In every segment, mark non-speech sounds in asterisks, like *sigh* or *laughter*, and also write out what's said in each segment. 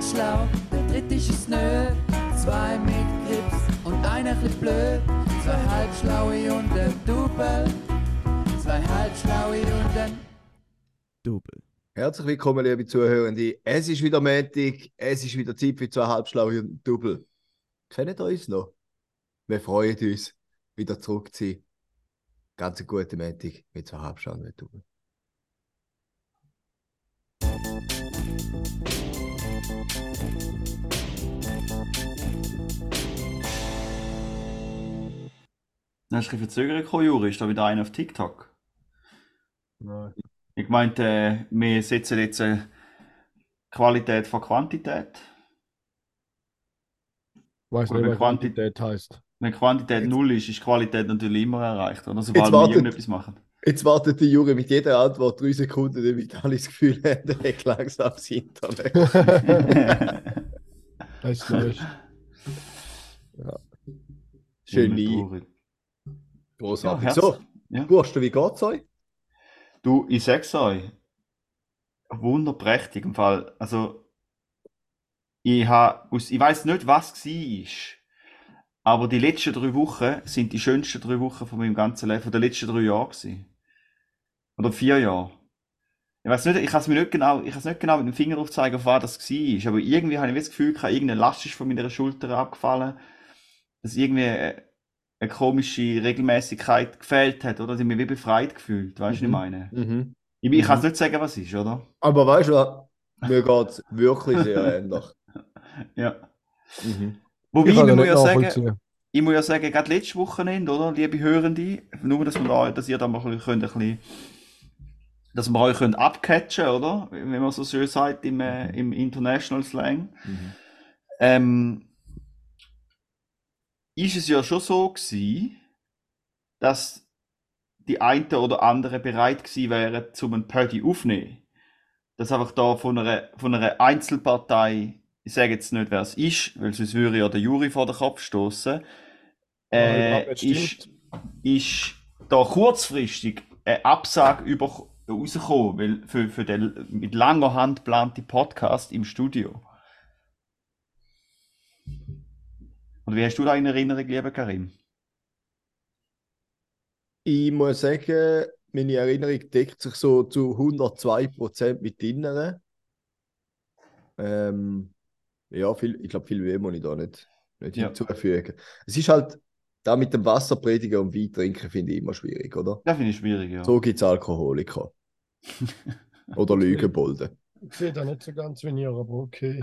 ganz schlau, der dritte ist es nö. Zwei mit Grips und einer bisschen blöd. Zwei halbschlaue und ein Double. Zwei halbschlaue und ein Double. Herzlich willkommen, liebe Zuhörende. Es ist wieder Montag, es ist wieder Zeit für zwei Halbschlaue und Double. Kennt ihr uns noch? Wir freuen uns, wieder zurück zu sein. Ganz eine gute Montag mit zwei Halbschlauen und Double. Hast du ein bisschen verzögert gekommen, Juri. Ist da wieder einer auf TikTok? Nein. Ich meinte, äh, wir setzen jetzt äh, Qualität vor Quantität. Weiß Oder nicht, was Quanti- Quantität heißt. Wenn Quantität Jetzt- null ist, ist Qualität natürlich immer erreicht. Oder sobald wir irgendetwas machen. Jetzt wartet der Juri mit jeder Antwort drei Sekunden, damit alle das Gefühl haben, er hat langsam das Internet. *laughs* Das ist neu. Schön Immer lieb. traurig. Großartig. Ja, so, ja. Burschen, wie geht's euch? Du, ich sag's euch. Wunderprächtig im Fall. Also, ich habe, aus- ich weiß nicht, was war, aber die letzten drei Wochen sind die schönsten drei Wochen von meinem ganzen Leben, von den letzten drei Jahren gewesen. Oder vier Jahre. Ich weiß nicht, ich kann es mir nicht genau, ich kann es nicht genau mit dem Finger aufzeigen, auf was das war, aber irgendwie habe ich das Gefühl, gehabt, irgendeine Last ist von meiner Schulter abgefallen, dass irgendwie äh, eine komische Regelmäßigkeit gefehlt hat, oder? Dass ich mich wie befreit gefühlt, weißt du, was ich Mhm. meine? Mhm. Ich, ich kann es nicht sagen, was es ist, oder? Aber weißt du was? Mir geht's wirklich sehr *laughs* ähnlich. Ja. Mhm. Wobei, Ich muss ja sagen, ich muss ja sagen, gerade letztes Wochenende, oder, liebe Hörende, nur, dass, wir da, dass ihr da mal ein bisschen, ein bisschen dass wir euch könnt abcatchen, oder? Wenn man so schön sagt im, äh, im International Slang. Mhm. Ähm, ist es ja schon so gewesen, dass die eine oder andere bereit gewesen wären, zum einen Party aufzunehmen. Dass einfach da von einer, von einer Einzelpartei, ich sage jetzt nicht, wer es ist, weil sonst würde ja der Juri vor den Kopf stoßen, äh, Ja, ist, ist da kurzfristig eine Absage über, rausgekommen, weil für, für den mit langer Hand geplante Podcast im Studio. Und wie hast du da in Erinnerung, lieber Karim? Ich muss sagen, meine Erinnerung deckt sich so zu 102% mit deiner. Ähm, ja, viel, ich glaube, viel mehr muss ich da nicht, nicht Ja. hinzufügen. Es ist halt, da mit dem Wasser predigen und Wein trinken finde ich immer schwierig, oder? Das finde ich schwierig, ja. So gibt es Alkoholiker. Oder Lügenbolde. Ich sehe da nicht so ganz wie ihr, aber okay.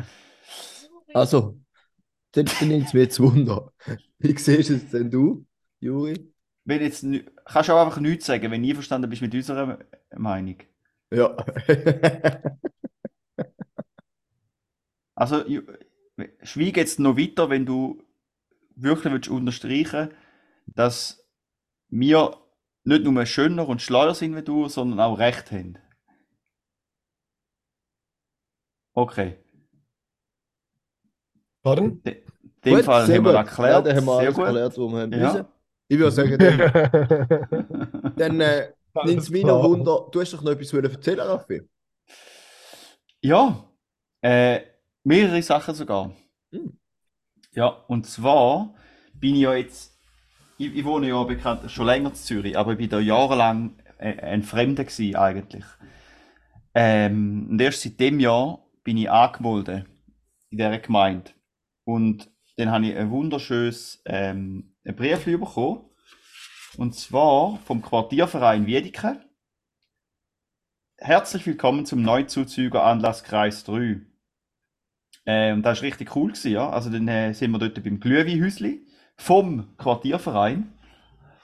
Also, dann, nimmt es mir jetzt Wunder. Wie siehst es denn du, Juri? Wenn jetzt, nü- kannst du auch einfach nichts sagen, wenn du einverstanden bist mit unserer Meinung. Ja. Also, ju- schweig jetzt noch weiter, wenn du wirklich willst unterstreichen dass wir nicht nur schöner und schleuer sind wie du, sondern auch recht haben. Okay. Pardon? In dem Gut, Fall haben wir erklärt. Ja, haben wir Sehr gut. erklärt, was wir haben Ja. müssen. Ich würde sagen, *laughs* dann, dann äh, nimmt es mich noch Wunder. Du hast doch noch etwas wollen erzählen, Raffi? Ja, äh, mehrere Sachen sogar. Hm. Ja, und zwar bin ich ja jetzt, ich, ich wohne ja bekannt schon länger in Zürich, aber ich bin da jahrelang äh, ein Fremder gewesen eigentlich. Ähm, und erst seit dem Jahr bin ich angemeldet in dieser Gemeinde. Und dann habe ich ein wunderschönes ähm, Brief bekommen. Und zwar vom Quartierverein Wiedeke. Herzlich willkommen zum Neuzuzüger Anlass Kreis 3. Ähm, das war richtig cool, gewesen, ja. Also dann äh, sind wir dort beim Glühweinhäusli vom Quartierverein.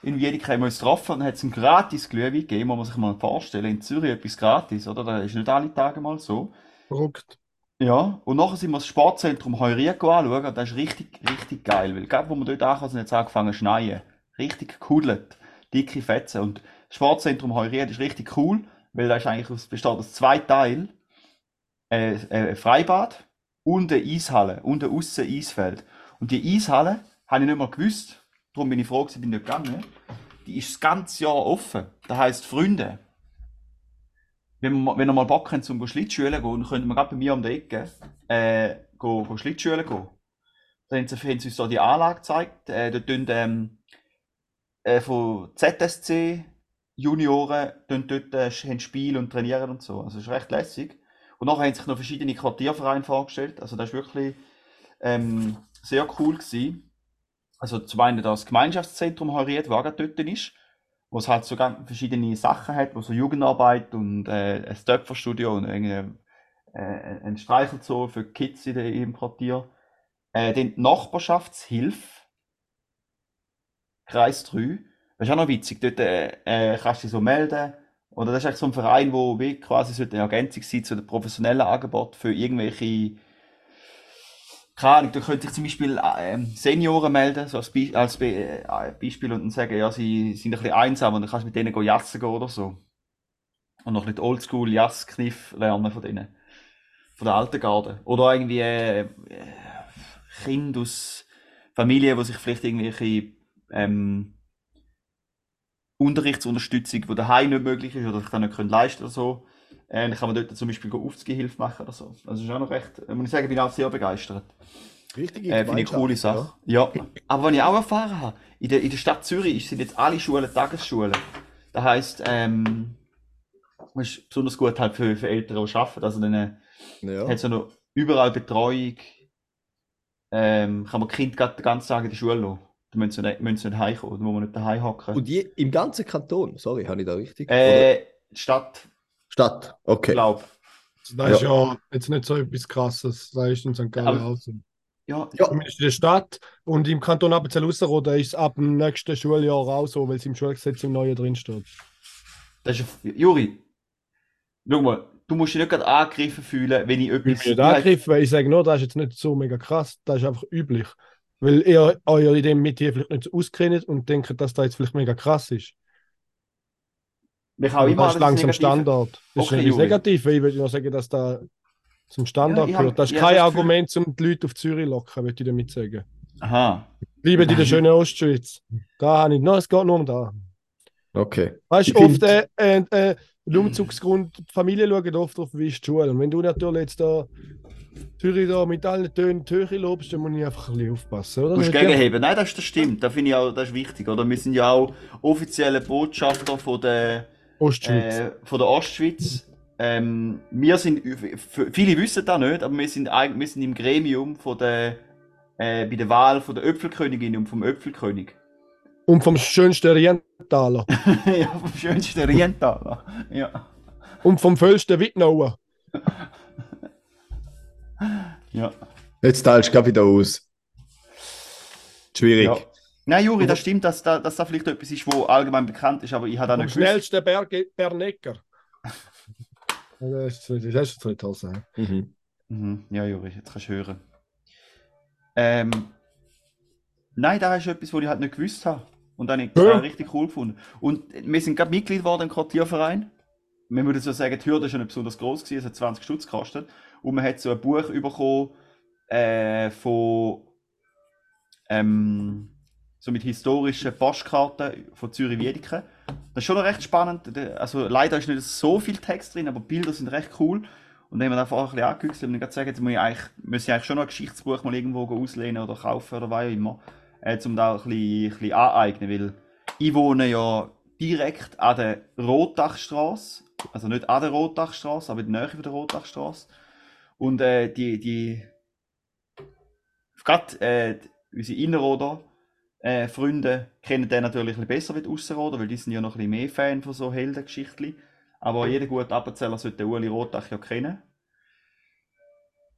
In Wiedeke haben wir uns getroffen und dann hat es ein gratis Glühwein gegeben, muss man sich mal vorstellen. In Zürich etwas gratis, oder? Das ist nicht alle Tage mal so. Verrückt. Ja, und nachher sind wir das Sportzentrum Heurico anschauen und das ist richtig, richtig geil, weil gerade wo wir dort ankamen, sind jetzt angefangen zu schneien. Richtig gekudelt. Dicke Fetzen. Und das Sportzentrum Heurico ist richtig cool, weil das ist eigentlich aus, besteht aus zwei Teilen. Äh, äh, ein Freibad und eine Eishalle und ein aussen Eisfeld. Und die Eishalle habe ich nicht mal gewusst. Darum bin ich froh, ich bin nicht gegangen. Die ist das ganze Jahr offen. Das heisst, Freunde, wenn, wir, wenn mal Bock habt, zum Schlittschuhen zu gehen, dann könnt ihr gerade bei mir um die Ecke äh, go, go Schlittschuhen gehen. Dann haben sie, uns da die Anlage gezeigt. Äh, dort tun, ähm, äh, von ZSC Junioren tun dort äh, haben Spiel und trainieren und so. Also das ist recht lässig. Und nachher haben sich noch verschiedene Quartiervereine vorgestellt. Also das ist wirklich ähm, sehr cool gewesen. Also zum einen das Gemeinschaftszentrum Heuriet, wo auch dort ist, wo es halt so ganz verschiedene Sachen hat, wo so Jugendarbeit und äh, ein Töpferstudio und irgendwie, äh, ein Streichelzoo für Kids in der, Quartier. Äh, dann die Nachbarschaftshilfe, Kreis 3. Das ist auch noch witzig, dort äh, äh, kannst du dich so melden. Oder das ist eigentlich so ein Verein, wo wie quasi eine Ergänzung sein zu den professionellen Angeboten für irgendwelche keine Ahnung, da könnte ich zum Beispiel ähm, Senioren melden, so als, Be als Be äh, Beispiel und dann sagen, ja, sie sind ein bisschen einsam und dann kannst du mit denen jassen gehen oder so. Und noch nicht Oldschool Jasskniff lernen von denen. Von der alten Garde. Oder irgendwie äh, Kinder aus Familien, die sich vielleicht irgendwelche ähm, Unterrichtsunterstützung, die daheim nicht möglich ist oder sich dann nicht können leisten oder so. Äh, dann kann man dort zum Beispiel Aufzugehilfe machen oder so. Also ist auch noch recht, äh, muss ich sagen, bin auch sehr begeistert. Richtige Äh, Finde ich eine coole Sache. Ja. Aber was ich auch erfahren habe, in der, in der Stadt Zürich sind jetzt alle Schulen Tagesschulen. Das heisst, ähm, das ist besonders gut halt für, für Eltern, die arbeiten. Also dann äh, Ja. hat so noch überall Betreuung. Ähm, kann man grad den ganzen Tag in die Schule lassen. Da müssen sie nicht, müssen sie nicht heimkommen, da muss man nicht daheim hocken. Und je, im ganzen Kanton, sorry, habe ich da richtig? Äh, die Stadt, Stadt, okay. glaub. Das ist ja jetzt nicht so etwas Krasses. Das ist in St. Gallen. Ja, Ja. Zumindest in der Stadt und im Kanton Appenzell-Ausserrhoden ist es ab dem nächsten Schuljahr auch so, weil es im Schulgesetz im Neuen drin steht. das ist, Juri, schau mal, du musst dich nicht gerade angegriffen fühlen, wenn ich Ich etwas... bin nicht ich angegriffen, weil ich sage nur, das ist jetzt nicht so mega krass, das ist einfach üblich. Weil ihr euch in dem mit vielleicht nicht so auskennt und denkt, dass das jetzt vielleicht mega krass ist. Man kann immer das ist langsam Negative- Standard. Das Okay, ist nicht Juri. negativ, weil ich würde nur sagen, dass da zum Standard Ja, gehört. Das ist kein das Gefühl- Argument, um die Leute auf Zürich zu locken, würde ich damit sagen. Aha. Bleiben in der Nein. schönen Ostschweiz. Da habe ich, no, es geht nur um da. Okay. Weißt du, oft äh, äh, äh, ein Umzugsgrund, die Familie schaut oft drauf, wie ist die Schule. Und wenn du natürlich jetzt da Zürich da mit allen Tönen die Höhe lobst, dann muss ich einfach ein bisschen aufpassen, oder? Du musst gegenheben. Nein, das, das stimmt. Das finde ich auch das ist wichtig. Oder? Wir sind ja auch offizielle Botschafter von der, Ostschweiz. äh, von der Ostschweiz. Ähm, wir sind, viele wissen das nicht, aber wir sind, wir sind im Gremium von der, äh, bei der Wahl von der Öpfelkönigin und vom Öpfelkönig. Und vom schönsten Rientaler. *laughs* ja, vom schönsten Rientaler. Ja. und vom vollsten Wittnauer. ja. Jetzt teilst du gerade wieder aus. Schwierig. ja. Nein, Juri, das stimmt, dass, da- dass das vielleicht etwas ist, wo allgemein bekannt ist, aber ich habe da nicht gewusst. schnellsten Berge Bernecker. *laughs* Ja, Das ist das ist nicht toll. Mhm. Mhm. Ja, Juri, jetzt kannst du hören. Ähm, nein, das ist etwas, was ich halt nicht gewusst habe. Und dann habe ich Ja. richtig cool gefunden. Und wir sind gerade Mitglied geworden im Quartierverein. Man würde so sagen, die Hürde ist ja nicht besonders groß gewesen, es hat 20 Stutz gekostet. Und man hat so ein Buch bekommen äh, von ähm, so mit historischen Postkarten von Zürich Wiedeke. Das ist schon recht spannend. Also leider ist nicht so viel Text drin, aber Bilder sind recht cool. Und dann haben wir einfach ein bisschen angehüchselt und sagen, jetzt muss ich eigentlich, muss ich eigentlich schon noch ein Geschichtsbuch mal irgendwo auslehnen oder kaufen oder was auch immer, äh, um da ein bisschen, ein bisschen aneignen, weil ich wohne ja direkt an der Rotdachstraße, also nicht an der Rotdachstraße, aber in der Nähe von der Rotdachstraße. Und äh, die, die, gerade äh, unsere Innerroder äh, Freunde kennen den natürlich ein bisschen besser wie die Ausserroder, weil die sind ja noch ein bisschen mehr Fan von so Heldengeschichten. Aber jeder gute Appenzeller sollte den Uli Rotach ja kennen.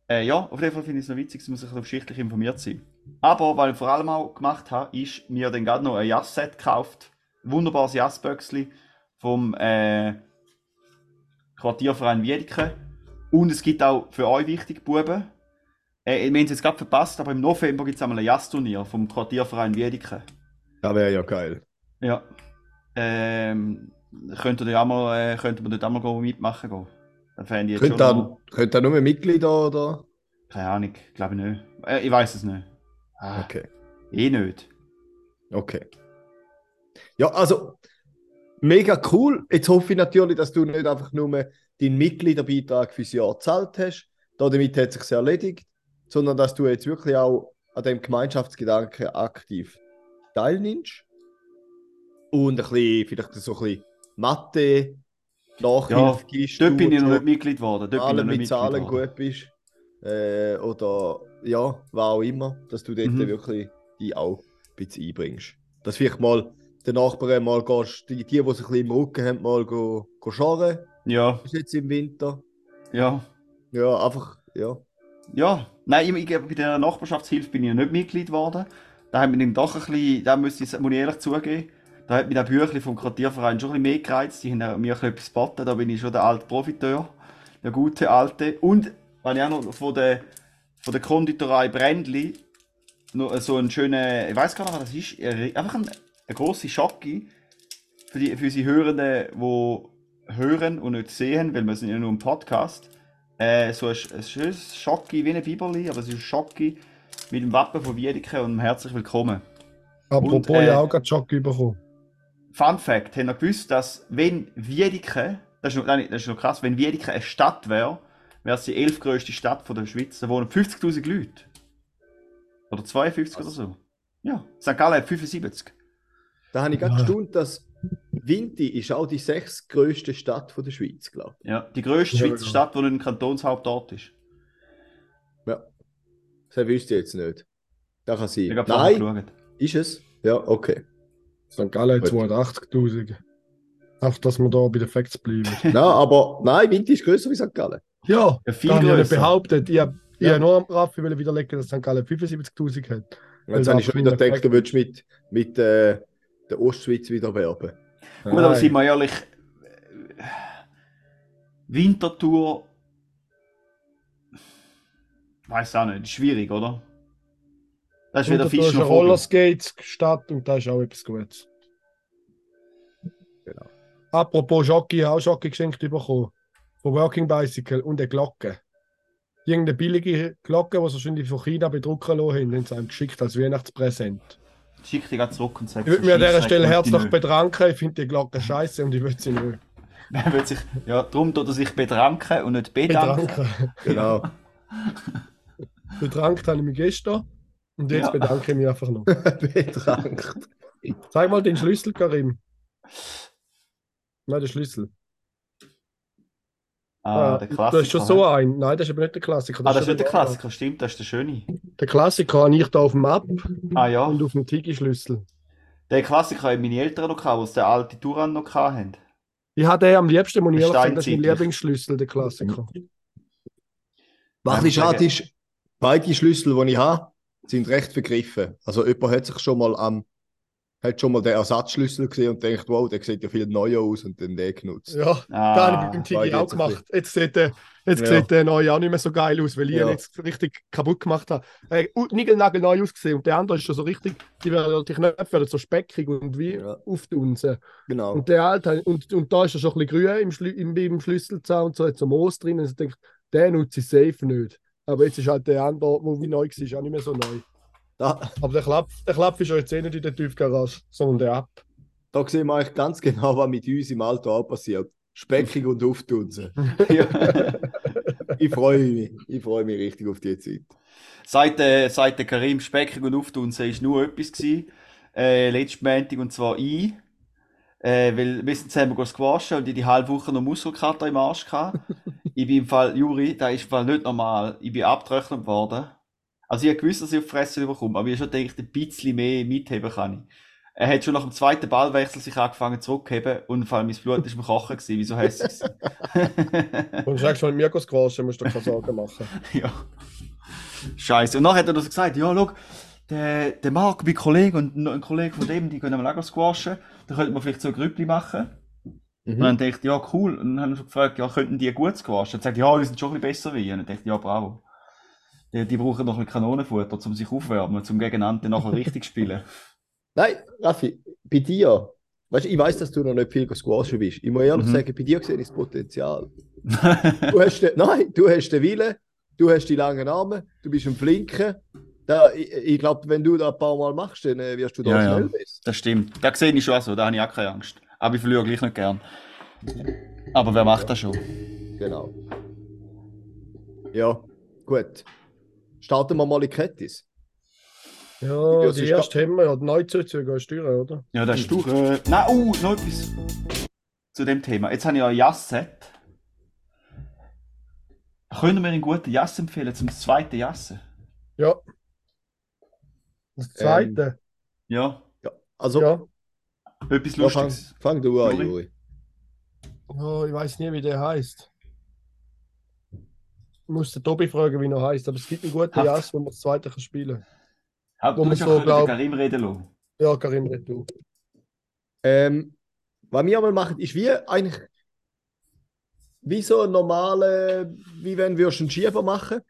Äh, ja, auf jeden Fall finde ich es noch witzig, dass man sich geschichtlich informiert sein. Aber was ich vor allem auch gemacht habe, ist mir dann gerade noch ein Jass-Set gekauft. Wunderbares Jassböckli vom äh, Quartierverein Wiedeke. Und es gibt auch für euch wichtig, Buben. Äh, wir haben es jetzt gerade verpasst, aber im November gibt es einmal ein Jass-Turnier vom Quartierverein Wiedeke. Das wäre ja geil. Ja. Ähm, könnte ihr mal, äh, könnte man dort auch mal mitmachen gehen. Dann fände ich jetzt Könnt schon könnt ihr nur Mitglieder oder? Keine Ahnung, glaube ich nicht. Äh, ich weiß es nicht. Ah, Okay. Eh nicht. Okay. Ja, also, mega cool. Jetzt hoffe ich natürlich, dass du nicht einfach nur deinen Mitgliederbeitrag fürs Jahr gezahlt hast. Damit hat es sich erledigt. Sondern dass du jetzt wirklich auch an dem Gemeinschaftsgedanken aktiv teilnimmst. Und ein bisschen, vielleicht so ein bisschen Mathe, Nachhilfe Ja, gibst. Dort bin ich noch nicht Mitglied geworden. Dort bin ich Zahlen noch nicht mit Zahlen geworden. gut bist. Äh, oder ja, was auch immer, dass du dort Mhm. wirklich die auch ein bisschen einbringst. Dass vielleicht mal den Nachbarn mal gehst, die, die, die es ein bisschen im Rücken haben, mal go, go scharren. Ja, Ist jetzt im Winter. ja. Ja, einfach, ja. Ja, nein, ich, bei der Nachbarschaftshilfe bin ich nicht Mitglied geworden. Da haben wir dann doch ein bisschen, da muss ich, muss ich ehrlich zugeben, da hat mich der Büchli vom Quartierverein schon ein bisschen mehr gereizt. Die haben mir ein bisschen etwas geboten, da bin ich schon der alte Profiteur, der gute alte. Und, wenn ich auch noch von der, von der Konditorei Brändli noch so einen schönen, ich weiß gar nicht, was das ist, einfach ein, eine grosse Schocke für, die, für unsere Hörenden, die hören und nicht sehen, weil wir sind ja nur ein Podcast. Äh, so ein, ein schönes Schocki wie ein Biberli, aber es ist ein Schocki mit dem Wappen von Wiedeke und herzlich willkommen. Apropos, Und, ich äh, habe auch gerade Schock bekommen. Fun Fact, habt ihr gewusst, dass wenn Wiedeke, das ist noch, nein, das ist noch krass, wenn Wiedeke eine Stadt wäre, wäre es die elfgrößte Stadt von der Schweiz. Da wohnen 50'000 Leute. Oder 52 oder so. Ja, St. Gallen hat 75. Da habe ich gerade Ja. gestaunt, dass Vinti ist auch die sechstgrößte Stadt von der Schweiz, glaube Ja, die grösste Ja, Schweizer ja. Stadt, die nicht ein Kantonshauptort ist. ich. Ja. Das wüsste ich jetzt nicht. Da kann sein. Ich Nein, geschaut. ist es? Ja, okay. St. Gallen hat Gut. 280.000. Einfach, dass wir da bei den Facts bleiben. *laughs* nein, aber nein, Vinti ist größer wie St. Gallen. ja, Ja, viel habe ich behauptet. Ich habe ich Ja. habe nur am Raffi widerlegen, dass St. Gallen 75.000 hat. Jetzt habe ich schon wieder gedacht, du würdest mit, mit äh, der Ostschweiz wieder werben. Gut, aber sind wir ehrlich, Wintertour, weiß auch nicht, ist schwierig, oder? Das ist wieder Und da Fisch ist eine noch. Rollerskates-Stadt und da ist auch etwas Gutes. Genau. Apropos Jockey, ich habe auch Jockey geschenkt bekommen. Von Working Bicycle und eine Glocke. Irgendeine billige Glocke, die sie wahrscheinlich von China bedrucken lassen haben, haben sie einem geschickt als Weihnachtspräsent. Schick dich grad zurück und sag Ich würde mich an dieser Stelle herzlich bedanken. Ich finde die Glocke scheiße und ich will sie nicht *laughs* Er will sich, ja, darum tut er sich bedranken und nicht bedanken. bedanken. *laughs* Genau. *laughs* Bedankt habe ich mich gestern und jetzt Ja. bedanke ich mich einfach noch. Betrankt. Zeig mal den Schlüssel, Karim. Nein, den Schlüssel. Ah, der du Klassiker. hast schon so einen. Nein, das ist aber nicht der Klassiker. Ah, das ist nicht der. Klassiker, stimmt, das ist der schöne. Der Klassiker habe ich da auf dem Map Ah ja, und auf dem Tigi-Schlüssel. der Klassiker haben meine Eltern noch gehabt, als der alte Turan noch hatten. Ich habe den am liebsten, muss ich ehrlich sagen, das ist mein. Lieblingsschlüssel, der Klassiker. Was ein ich schade ist, beide Schlüssel, die ich habe, sind recht vergriffen. Also jemand hat sich schon mal am hat schon mal den Ersatzschlüssel gesehen und denkt, wow, der sieht ja viel neuer aus und den den genutzt. Ja, Ah, da habe ich beim Tigi auch gemacht. Jetzt sieht der, jetzt Ja. sieht der neue auch nicht mehr so geil aus, weil ich Ja. ihn jetzt richtig kaputt gemacht habe. Äh, Nigelnagel neu ausgesehen und der andere ist schon so richtig, die, werden, die Knöpfe werden so speckig und wie Ja. auftunsen. Genau. Und der alte, und, und da ist er schon ein bisschen grün im, Schlü im, im Schlüsselzahn und so, hat so Moos drin. Und ich denke, den nutze ich safe nicht. Aber jetzt ist halt der andere, der wie neu war, auch nicht mehr so neu. Da, Aber der Klapp, der Klapp ist jetzt eh nicht in der Tiefgarage, sondern der ab. da sehen wir eigentlich ganz genau, was mit uns im Alter auch passiert. Speckig und auftunsen. Ja. *laughs* Ich freue mich. Ich freue mich richtig auf die Zeit. Seit, äh, seit der Karim Speckig und Auftunsen ist nur etwas gewesen, äh, letzten Montag, und zwar ich. Äh, weil wir sind zusammen squashen und ich die halbe Woche noch Muskelkater im Arsch gehabt. ich bin im Fall, Juri, das ist im Fall nicht normal. Ich bin abgetrocknet worden. Also ich habe gewusst, dass ich auf die Fresse bekomme, aber ich habe schon gedacht, ein bisschen mehr mitheben kann ich. Er hat schon nach dem zweiten Ballwechsel sich angefangen zurückzuheben und vor allem mein Blut ist im Kochen gewesen. Wieso hässlich? *laughs* Und du sagst, wenn mir gewaschen musst du keine Sorgen machen. *laughs* Ja. Scheiße. Und dann hat er so gesagt, ja, schau, der, der Marc, mein Kollege und noch ein Kollege von dem, die können mal auch squashen. Da könnte man vielleicht so ein Grüppli machen. Und dann dachte ich, ja, cool. Und dann haben wir gefragt, ja, könnten die gut squashen? Und er sagt, ja, die sind schon ein bisschen besser wie ich. Und dann dachte ich, ja, bravo. Die, die brauchen noch ein Kanonenfutter, um sich aufwärmen, zum gegeneinander nachher richtig spielen. *laughs* Nein, Raffi, bei dir, weißt, ich weiß, dass du noch nicht viel squashen bist. Ich muss ehrlich Mhm. sagen, bei dir sehe ich das Potenzial. Du hast den, nein, du hast den Willen, du hast die langen Arme, du bist ein Flinken. Da, ich ich glaube, wenn du das ein paar Mal machst, dann äh, wirst du da Ja, ja. schnell besser. Das stimmt. Da sehe ich schon so, da habe ich auch keine Angst. Aber ich verliere gleich nicht gern. Aber wer macht das schon? Genau. Ja, gut. Starten wir mal in Kettis. Ja, Das die ist erste haben wir ja, die Neuzuzüge als Steuer, oder? Ja, das ist du. Äh, nein, oh, noch etwas zu dem Thema. Jetzt habe ich ja ein Jass-Set. Können wir einen guten Jass empfehlen zum zweiten Jassen? Ja. Das zweite. Ja, Ja, also, ja. etwas ja, fang, Lustiges. fang du an, Juri. Juri. Oh, ich weiß nie, wie der heißt. Ich muss den Tobi fragen, wie er heißt, aber es gibt einen guten. Jas, wo man das zweite kann spielen Haupt, wo du man musst so glaub- Karim reden lassen. Ja, Karim Retour. Ähm, was wir aber machen, ist wie eigentlich wie so ein normaler, wie wenn wir einen Schieber machen.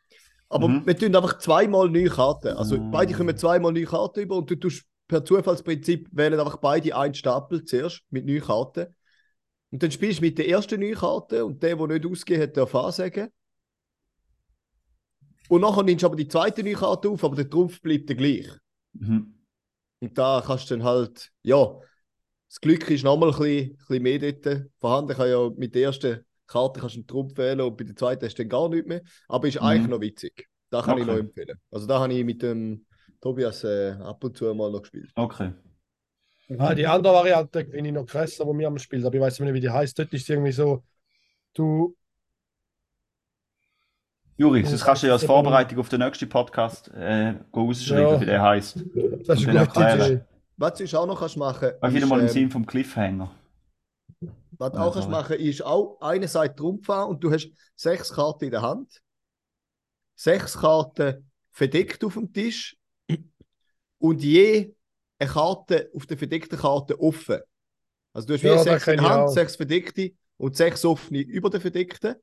Aber Mhm. wir tun einfach zweimal neue Karten. Also Mhm. beide kommen zweimal neue Karten über und du tust per Zufallsprinzip wählen einfach beide einen Stapel zuerst mit neuen Karten. Und dann spielst du mit der ersten neuen Karte und der, der nicht ausgeht, hat darf ansagen. Und nachher nimmst du aber die zweite neue Karte auf, aber der Trumpf bleibt der gleich. Mhm. Und da kannst du dann halt, ja, das Glück ist nochmal ein bisschen, bisschen mehr dort vorhanden. Ich kann ja mit der ersten Karte kannst du einen Trumpf wählen und bei der zweiten hast du dann gar nichts mehr. Aber ist Mhm. eigentlich noch witzig. Da kann ich Okay. noch empfehlen. Also da habe ich mit dem Tobias äh, ab und zu mal noch gespielt. Okay. Ah, die andere Variante finde ich noch krasser, wo wir am spielen, aber ich weiß nicht, wie die heißt. Dort ist es irgendwie so, du, Juri, das kannst du ja als das- Vorbereitung auf den nächsten Podcast äh, rausschreiben, Ja. wie der heisst. das ist eine gute. Idee. Was du auch noch kannst machen jeden ist, Fall im ähm, Sinn vom Cliffhanger. Was du auch kannst machen ist auch eine Seite Trumpf an und du hast sechs Karten in der Hand. Sechs Karten verdeckt auf dem Tisch und je eine Karte auf der verdeckten Karte offen. Also du hast wie Ja, sechs in der Hand, sechs verdeckte und sechs offene über der verdeckten.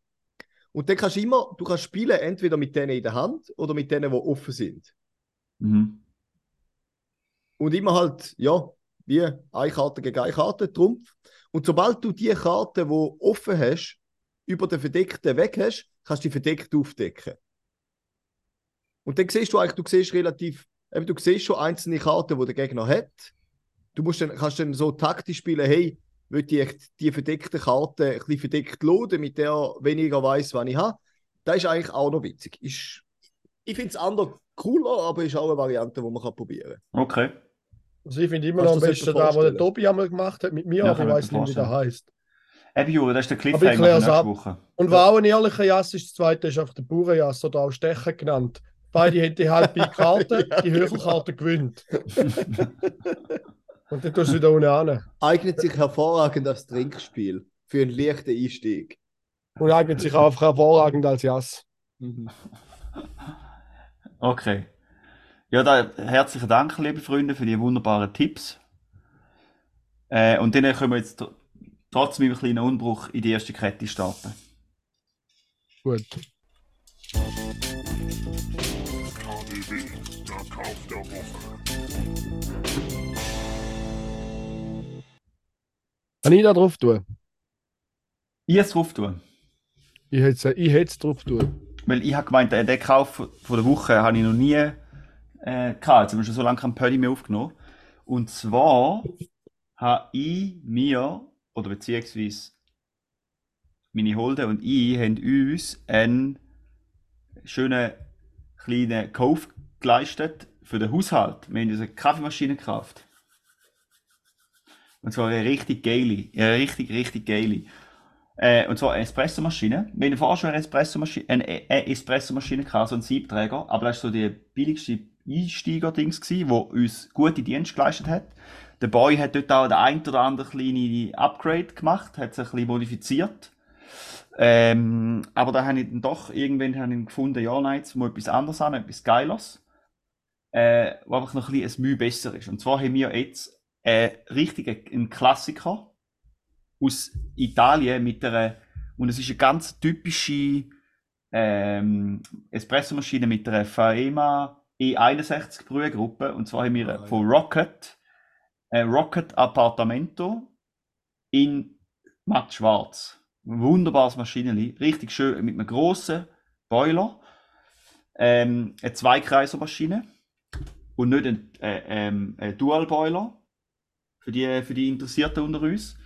Und dann kannst du immer, du kannst spielen entweder mit denen in der Hand oder mit denen, die offen sind. Mhm. Und immer halt, ja, wie eine Karte gegen eine Karte, Trumpf. Und sobald du die Karte, die offen hast, über den Verdeckten weg hast, kannst du die verdeckt aufdecken. Und dann siehst du eigentlich, du siehst relativ, eben, du siehst schon einzelne Karten, die der Gegner hat. Du musst dann, kannst dann so taktisch spielen, hey, will ich die verdeckte Karte ein bisschen verdeckt laden, mit der er weniger weiß, was ich habe. Das ist eigentlich auch noch witzig. Ist, ich finde es anders cooler, aber ist auch eine Variante, die man kann probieren kann. Okay. Also ich finde immer noch am besten da, wo der? Tobi einmal gemacht hat mit mir, Ja, aber ich weiß nicht, wie der heißt. Eben, Juri, das ist der Cliffhanger für nächste ab. Woche. Und was auch ein ehrlicher Jass ist, das zweite ist einfach der Bauernjass oder auch Stecher genannt. Beide hätten halt bei Karten, die Höcherkarte *laughs* gewinnt. *laughs* Und dann tust du wieder unten an. eignet sich hervorragend als Trinkspiel für einen leichten Einstieg. Und eignet sich auch hervorragend als Jass. Okay. Ja, da, herzlichen Dank, liebe Freunde, für die wunderbaren Tipps. Äh, und dann können wir jetzt tr- trotz meinem kleinen Unbruch in die erste Kette starten. Gut. Kann ich da drauf tun? Ich jetzt drauf tun. Ich hätte es drauf tun. Weil ich habe gemeint, äh, den Kauf von der Woche habe ich noch nie äh, gehabt. Jetzt haben wir schon so lange keinen Pödi mehr aufgenommen. Und zwar habe ich mir, oder beziehungsweise meine Holde und ich, haben uns einen schönen kleinen Kauf geleistet für den Haushalt. Wir haben uns eine Kaffeemaschine gekauft. Und zwar eine richtig geile. Eine richtig, richtig geile. Äh, und zwar eine Espressomaschine. Wir haben vorher schon eine Espressomaschine, eine, eine gehabt, so einen Siebträger, aber das war so die billigste Einsteiger-Dings, wo uns gute Dienste geleistet hat. Der Boy hat dort auch den ein oder andere kleine Upgrade gemacht, hat sich ein bisschen modifiziert. Ähm, aber da habe ich dann doch irgendwann ich gefunden, ja, nein, jetzt muss etwas anderes an, etwas Geiles. Äh, wo einfach noch ein bisschen ein Mühe besser ist. Und zwar haben wir jetzt äh, richtig einen Klassiker aus Italien mit einer, und es ist eine ganz typische ähm, Espressomaschine mit einer Faema E61 Brühgruppe. Und zwar haben wir Ah, von Rocket, äh, Rocket Appartamento in matt schwarz. Ein wunderbares Maschinenli, richtig schön, mit einem grossen Boiler. Ähm, eine Zweikreisermaschine und nicht ein, äh, ähm, ein Dual Boiler für die, für die Interessierten unter uns.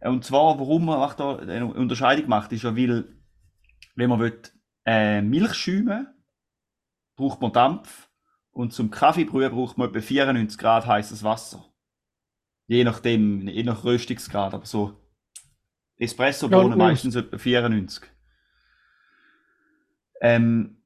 Und zwar, warum man macht da eine Unterscheidung macht, ist ja, weil, wenn man will, äh, Milch schäumen braucht man Dampf. Und zum Kaffeebrühen braucht man etwa 94 Grad heißes Wasser. Je nachdem, je nach Röstungsgrad, aber so. Espresso-Bohnen Ja, meistens etwa 94. Ähm,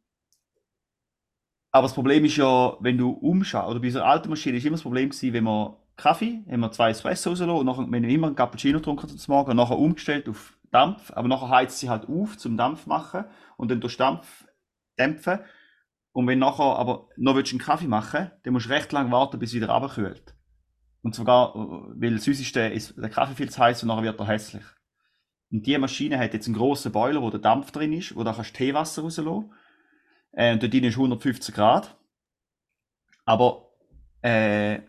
aber das Problem ist ja, wenn du umschaust, oder bei so einer alten Maschine ist immer das Problem gewesen, wenn man Kaffee, haben wir zwei Espresso rausgelassen und nachher, wenn wir immer einen Cappuccino getrunken zum Morgen, und nachher umgestellt auf Dampf, aber nachher heizt sie halt auf zum Dampf machen und dann durch Dampf dämpfen. Und wenn nachher aber noch willst du einen Kaffee machen, dann musst du recht lange warten, bis es wieder runterkühlt. Und sogar, äh, weil sonst ist der, Kaffee viel zu heiß und nachher wird er hässlich. Und die Maschine hat jetzt einen grossen Boiler, wo der Dampf drin ist, wo da kannst du Teewasser rauslassen. Äh, und dort drin ist 150 Grad. Aber äh,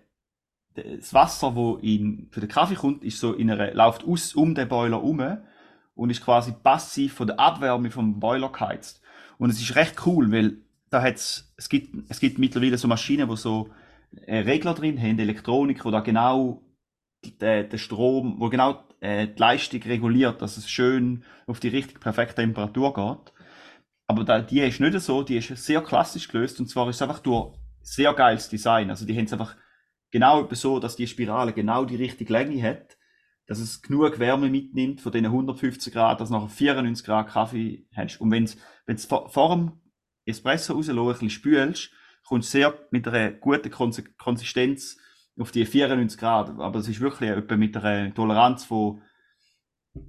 das Wasser, wo in, für den Kaffee kommt, ist so in einer, läuft aus um den Boiler herum und ist quasi passiv von der Abwärme vom Boiler geheizt. Und es ist recht cool, weil da hat's, es gibt, es gibt mittlerweile so Maschinen, wo so äh, Regler drin haben, Elektronik, wo da genau den, Strom, wo genau äh, die Leistung reguliert, dass es schön auf die richtig perfekte Temperatur geht. Aber da, die ist nicht so, die ist sehr klassisch gelöst und zwar ist es einfach durch sehr geiles Design. Also die haben es einfach genau so, dass die Spirale genau die richtige Länge hat, dass es genug Wärme mitnimmt von den 150 Grad, dass du nachher 94 Grad Kaffee hast. Und wenn du vor, vor dem Espresso rauslässt, ein bisschen spülst, kommst du sehr mit einer guten Konsistenz auf die 94 Grad. Aber es ist wirklich etwa mit einer Toleranz von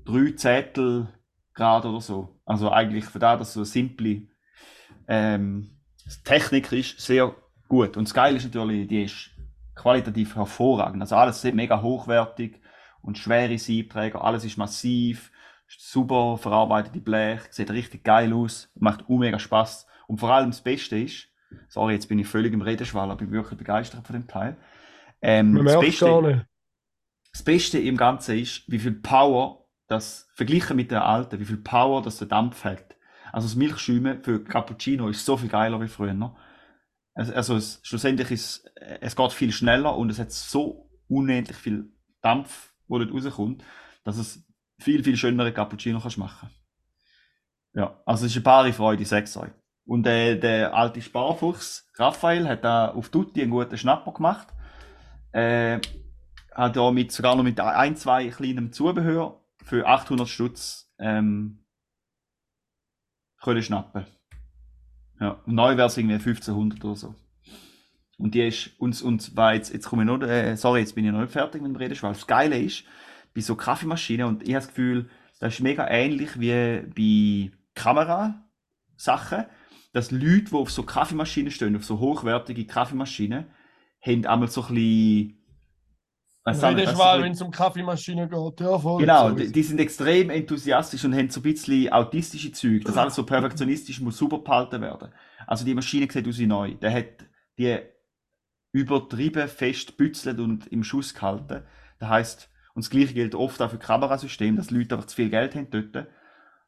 3 Zettel Grad oder so. Also eigentlich für da, dass so eine simple ähm, Technik ist, sehr gut. Und das Geile ist natürlich, die ist qualitativ hervorragend. Also alles ist mega hochwertig und schwere Siebträger, alles ist massiv, super verarbeitete Blech, sieht richtig geil aus, macht auch mega Spaß. Und vor allem das Beste ist, sorry, jetzt bin ich völlig im Redeschwall, aber ich bin wirklich begeistert von dem Teil. Ähm, Man das, Beste, das Beste im Ganzen ist, wie viel Power das, verglichen mit der alten, wie viel Power das der Dampf hat. Also das Milchschäumen für Cappuccino ist so viel geiler wie früher. Also, es, schlussendlich ist äh, es geht viel schneller und es hat so unendlich viel Dampf, wo dort rauskommt, dass es viel, viel schönere Cappuccino kannst machen. Ja, also es ist eine bare Freude, sag's euch. Und äh, der alte Sparfuchs, Raphael, hat da auf Tutti einen guten Schnapper gemacht. Äh, hat da mit, sogar noch mit ein, zwei kleinem Zubehör für 800 Stutz ähm, können schnappen. Ja, neu wäre es irgendwie 1500 oder so. Und die ist, und, und war jetzt, jetzt komme ich noch, äh, sorry, jetzt bin ich noch nicht fertig mit dem Redeschwall. Das Geile ist, bei so Kaffeemaschinen, und ich habe das Gefühl, das ist mega ähnlich wie bei Kamerasachen, dass Leute, die auf so Kaffeemaschinen stehen, auf so hochwertige Kaffeemaschinen, haben einmal so ein bisschen, weißt du, Mal, wenn es um Kaffeemaschine geht. Ja, voll. Genau, die, die sind extrem enthusiastisch und haben so ein bisschen autistische Züge. Das alles so perfektionistisch muss super behalten werden. Also die Maschine sieht aus wie neu. Der hat die übertrieben fest bützelt und im Schuss gehalten. Das heisst, und das gleiche gilt oft auch für Kamerasysteme, dass Leute einfach zu viel Geld haben dort,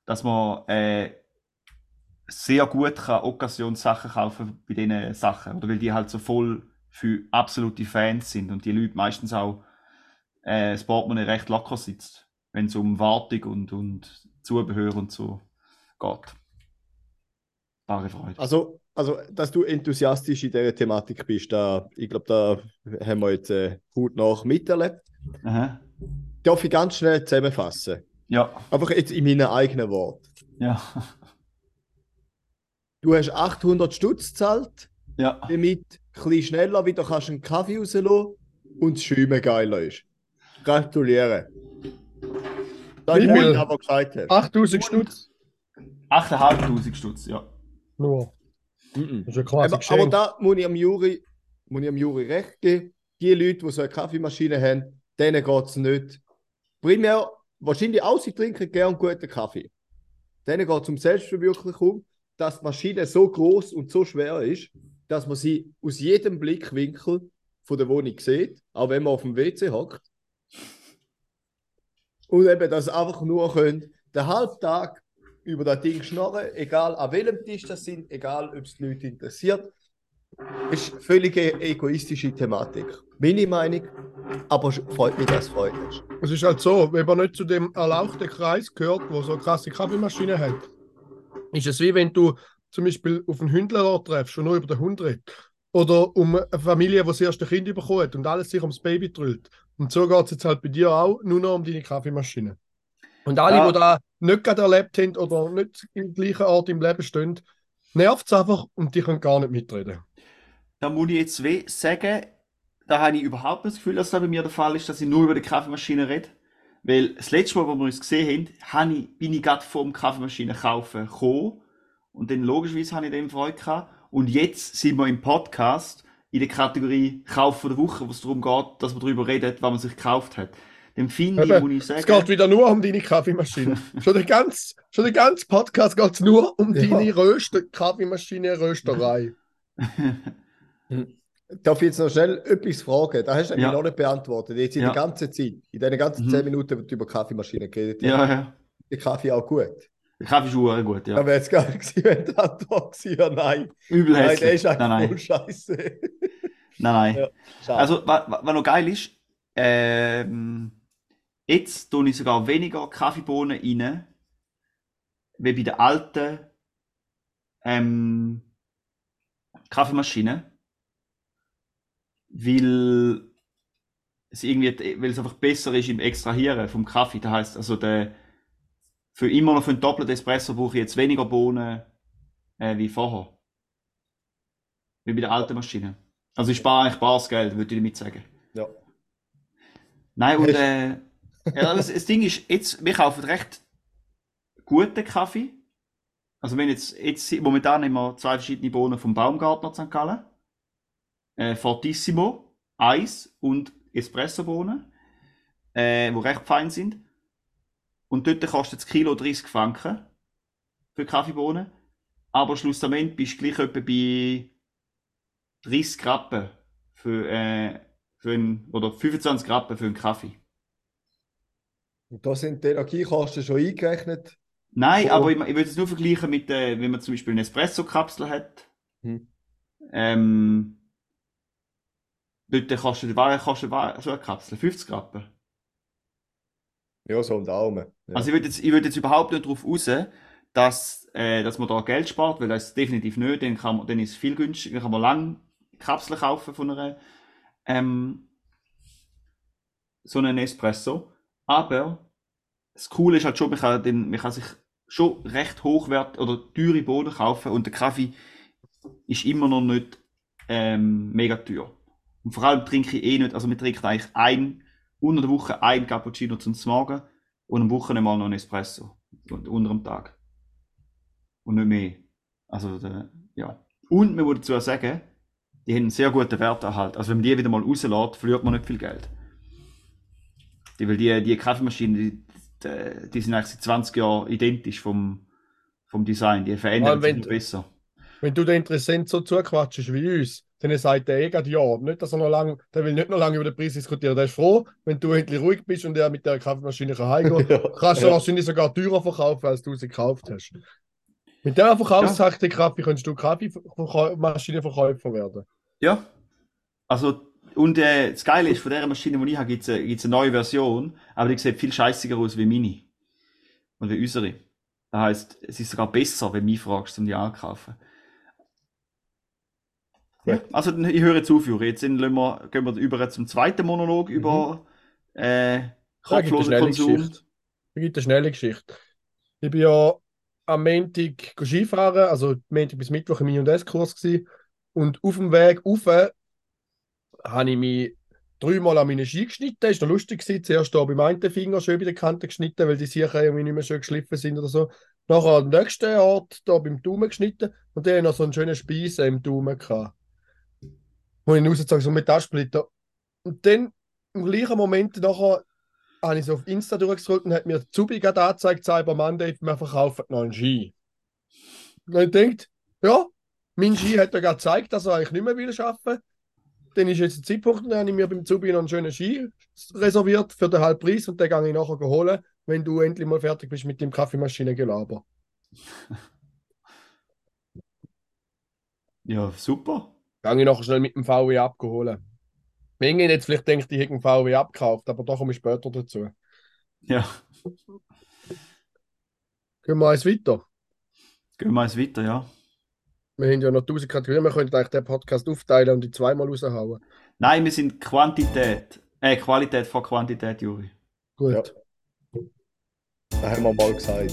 dass man äh, sehr gut kann Occasionssachen kaufen bei diesen Sachen. Oder weil die halt so voll für absolute Fans sind und die Leute meistens auch äh, das Portemonnaie recht locker sitzt, wenn es um Wartung und, und Zubehör und so geht. Bare Freude. Also, also, dass du enthusiastisch in dieser Thematik bist, da, ich glaube, da haben wir jetzt äh, gut nach miterlebt. Aha. Darf ich ganz schnell zusammenfassen? Ja, Einfach jetzt in meinen eigenen Worten. ja, Du hast 800 Stutz gezahlt, ja. damit bisschen schneller wieder kannst einen Kaffee rauslassen und das Schäumen geiler ist. Gratuliere. Das ist, was ich aber gesagt habe. 8000 Stutz. 8.500 Stutz, ja. Nur. Mhm. Das ist ja quasi Aber, aber da muss ich am Juri, muss ich am Juri recht geben. Die Leute, die so eine Kaffeemaschine haben, denen geht es nicht. Primär, wahrscheinlich auch, sie trinken gern guten Kaffee. Denen geht es um Selbstverwirklichung, dass die Maschine so groß und so schwer ist, dass man sie aus jedem Blickwinkel von der Wohnung sieht, auch wenn man auf dem WC hockt. Und eben, dass einfach nur könnt, den halben Tag über das Ding schnorren, egal an welchem Tisch das sind, egal ob es die Leute interessiert. Ist völlig egoistische Thematik. Meine Meinung, aber freut mich, dass du Freude hast. Es ist halt so, wenn man nicht zu dem erlauchten Kreis gehört, wo so eine krasse Kaffeemaschine hat, ist es wie wenn du zum Beispiel auf einen Hündler treffst und nur über den Hund redest. Oder um eine Familie, die das erste Kind bekommen hat und alles sich ums Baby drüllt. Und so geht es jetzt halt bei dir auch nur noch um deine Kaffeemaschine. Und alle, Ja. die das nicht gerade erlebt haben oder nicht im gleichen Ort im Leben stehen, nervt es einfach und die können gar nicht mitreden. Da muss ich jetzt weh sagen, da habe ich überhaupt nicht das Gefühl, dass das bei mir der Fall ist, dass ich nur über die Kaffeemaschine rede. Weil das letzte Mal, wo wir uns gesehen haben, bin ich gerade vor dem Kaffeemaschine kaufen gekommen. Und dann logischerweise habe ich dem Freude gehabt. Und jetzt sind wir im Podcast in der Kategorie Kauf von der Woche, wo es darum geht, dass man darüber redet, was man sich gekauft hat. Dann finde ich, muss ich Es sagen, geht wieder nur um deine Kaffeemaschine. *laughs* schon, der ganze, schon der ganze Podcast geht es nur um Ja. deine Röster, Kaffeemaschine, Rösterei. *laughs* Darf ich jetzt noch schnell etwas fragen? Das hast du nämlich Ja. noch nicht beantwortet. Jetzt in Ja. der ganzen Zeit, in den ganzen Mhm. 10 Minuten, wo du über Kaffeemaschinen geredet hast, ja, ja. der Kaffee auch gut. Der Kaffee ist auch gut, Ja. ja. wäre jetzt geil gewesen, wenn die Antwort gewesen wäre, nein. Übel Nein, der ist Nein, einfach nein, voll scheiße. nein, nein. Ja. Also, was, was noch geil ist, ähm, jetzt tue ich sogar weniger Kaffeebohnen rein, wie bei der alten ähm, Kaffeemaschine. Weil es irgendwie, weil es einfach besser ist im Extrahieren vom Kaffee. Das heißt, also der, für immer noch für einen doppelten Espresso brauche ich jetzt weniger Bohnen äh, wie vorher. Wie bei der alten Maschine. Also ich spare eigentlich bares Geld, würde ich damit sagen. ja. Nein, und äh, ja, das, das Ding ist, jetzt, wir kaufen recht guten Kaffee. Also wenn jetzt, jetzt momentan wir zwei verschiedene Bohnen vom Baumgartner St. Gallen. Äh, Fortissimo, Eis und Espresso-Bohnen, äh, die recht fein sind. Und dort kostet das Kilo 30 Franken für Kaffeebohnen. Aber schlussendlich bist du gleich etwa bei 30 Rappen für, äh, für einen, oder 25 Rappen für einen Kaffee. Und da sind die Energiekosten schon eingerechnet. Nein, Oh. aber ich, ich würde es nur vergleichen mit, äh, wenn man zum Beispiel eine Espresso-Kapsel hat. Hm. Ähm, dort kostet, was kostet so eine Kapsel? 50 Rappen. Ja, so um Daumen. Ja. Also ich würde jetzt, ich würde jetzt überhaupt nicht darauf raus, dass, äh, dass man da Geld spart, weil das ist definitiv nicht. Dann, kann man, dann ist es viel günstiger. Dann kann man lang Kapseln kaufen von einer ähm, so einen Espresso. Aber das Coole ist halt schon, man kann, den, man kann sich schon recht hochwert oder teure Bohnen kaufen und der Kaffee ist immer noch nicht ähm, mega teuer. Und vor allem trinke ich eh nicht, also wir trinken eigentlich ein, unter der Woche ein Cappuccino zum Morgen und am Wochenende mal noch ein Espresso. Und unter dem Tag. Und nicht mehr. Also, der, ja. Und man muss dazu sagen, die haben einen sehr guten Werterhalt. Also, wenn man die wieder mal rauslässt, verliert man nicht viel Geld. Die, weil die, die Kaffeemaschinen, die, die, die sind eigentlich seit 20 Jahren identisch vom, vom Design. Die verändern sich besser. Wenn du den Interessent so zuquatschst wie uns, dann sagt er eh gerade ja. Nicht, dass er noch lang, der will nicht noch lange über den Preis diskutieren. Der ist froh, wenn du endlich ruhig bist und er mit der Kaffeemaschine kann heimgehen *laughs* Ja. Kannst du Ja. wahrscheinlich sogar teurer verkaufen, als du sie gekauft hast. Mit dieser Verkaufstaktik Kaffee könntest du Kaffeemaschinenverkäufer werden. Ja. Also, und äh, das Geile ist, von der Maschine, die ich habe, gibt es eine, gibt's eine neue Version, aber die sieht viel scheißiger aus wie meine. Und wie unsere. Das heisst, es ist sogar besser, wenn du mich fragst, um die anzukaufen. Ja, also ich höre jetzt auf, Juri. Jetzt sind, wir, gehen wir über zum zweiten Monolog über äh, kopflosen Konsum. Da gibt eine schnelle Geschichte. Ich bin ja am Montag Skifahren, also Montag bis Mittwoch im I&S-Kurs und auf dem Weg rauf habe ich mich dreimal an meine Ski geschnitten. Das war noch lustig. Gewesen. Zuerst hier beim einen Finger schön bei der Kante geschnitten, weil die sicher irgendwie nicht mehr schön geschliffen sind oder so. Nachher am nächsten Ort hier beim Daumen geschnitten und dann noch so einen schönen Spieß im Daumen gehabt. Wo ich rausgezogen so mit Taschensplitter. Und dann im gleichen Moment nachher habe ich so auf Insta durchgescrollt und hat mir Zubi gerade angezeigt, Cyber Monday, wir verkaufen noch einen Ski. Und ich denkt, ja, mein Ski hat ja gerade gezeigt, dass er eigentlich nicht mehr will arbeiten. Dann ist jetzt der Zeitpunkt, dann habe ich mir beim Zubi noch einen schönen Ski reserviert für den Halbpreis und den gehe ich nachher holen, wenn du endlich mal fertig bist mit dem Kaffeemaschinengelaber. *laughs* Ja, super. Gehe ich nachher schnell mit dem VW abgeholt. Wenn ich jetzt vielleicht denkt, ich hätte einen VW abgekauft, aber da komme ich später dazu. Ja, Gehen wir eins weiter. gehen wir eins weiter, ja. Wir haben ja noch 1000 Kategorien, wir könnten eigentlich den Podcast aufteilen und die zweimal raushauen. Nein, wir sind Quantität. Äh, Qualität vor Quantität, Juri. Gut. Ja. Das haben wir mal gesagt.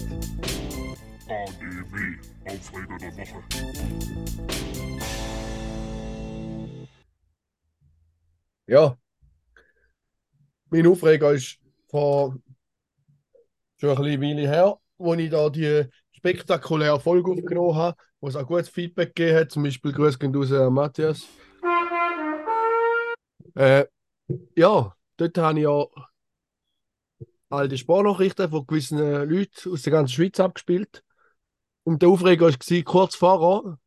ADW, Aufreger der Woche. Ja. Mein Aufreger ist von schon ein bisschen Weile her, wo ich da die spektakuläre Folge aufgenommen habe, wo es auch gutes Feedback gegeben hat. Zum Beispiel Grüße gehen raus an Matthias. Äh, ja, dort habe ich ja all die Sprachnachrichten von gewissen Leuten aus der ganzen Schweiz abgespielt. Und der Aufreger war, kurz vorher,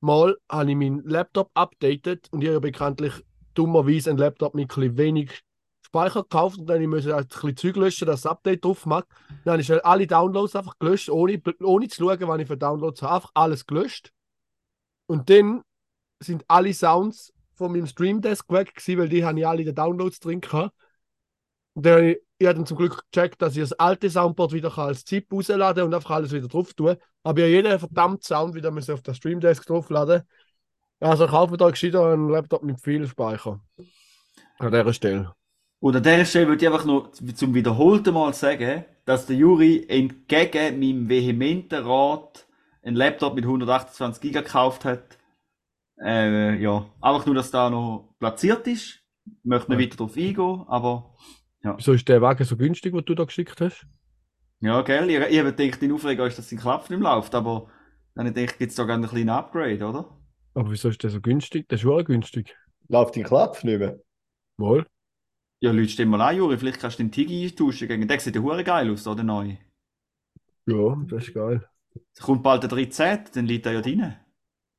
mal habe ich meinen Laptop updated und ich habe bekanntlich dummerweise einen Laptop mit ein wenig Speicher gekauft und dann musste ich ein bisschen Zeug löschen, dass das Update drauf macht. Dann habe ich alle Downloads einfach gelöscht, ohne, ohne zu schauen, was ich für Downloads habe. Einfach alles gelöscht. Und dann sind alle Sounds von meinem Stream Desk weg gewesen, weil die habe ich alle in den Downloads drin gehabt. Und dann ich, habe dann zum Glück gecheckt, dass ich das alte Soundboard wieder kann als ZIP rausladen und einfach alles wieder drauf tun. Aber ich habe jeden verdammten Sound wieder auf das Stream Desk draufladen. Also kaufe da gescheiter einen Laptop mit viel Speicher. An dieser Stelle. Und an dieser Stelle würde ich einfach noch zum wiederholten Mal sagen, dass der Juri entgegen meinem vehementen Rat einen Laptop mit 128 GB gekauft hat. Äh, ja, einfach nur, dass da noch platziert ist. Ich möchte nicht Ja. weiter darauf eingehen, aber Wieso ist der Wagen so günstig, den du da geschickt hast? ja, gell, ich, ich habe gedacht, die Aufregung ist, dass sein Klapf nicht läuft, aber dann habe ich gibt es da gerne einen kleinen Upgrade, oder? Aber wieso ist der so günstig? Der ist schon günstig. Läuft dein Klapf nicht mehr? Wohl. Ja, Leute, stell mal an, Juri, vielleicht kannst du den Tigi eintauschen gegen den. sieht ja hure geil aus, oder? Neu. Ja, das ist geil. Es kommt bald der 13, dann liegt er ja drin.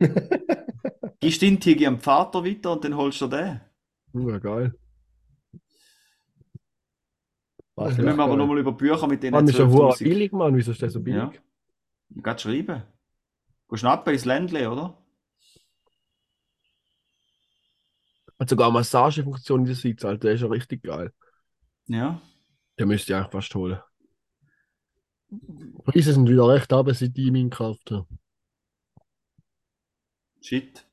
*laughs* Gibst den Tigi am Vater weiter und dann holst du den. Ja, geil. Was Dann müssen wir aber nochmal über Bücher mit denen Mann, ist ja hure 12'000. billig, Mann. Wieso ist der so billig? Ja. Du kannst schreiben. Geh schnappen ins Ländle, oder? Hat sogar eine Massagefunktion in der Sitz, Alter. Der ist ja richtig geil. Ja. Den müsste ich eigentlich fast holen. Preise sind wieder recht aber seit ich meinen gekauft habe. Shit.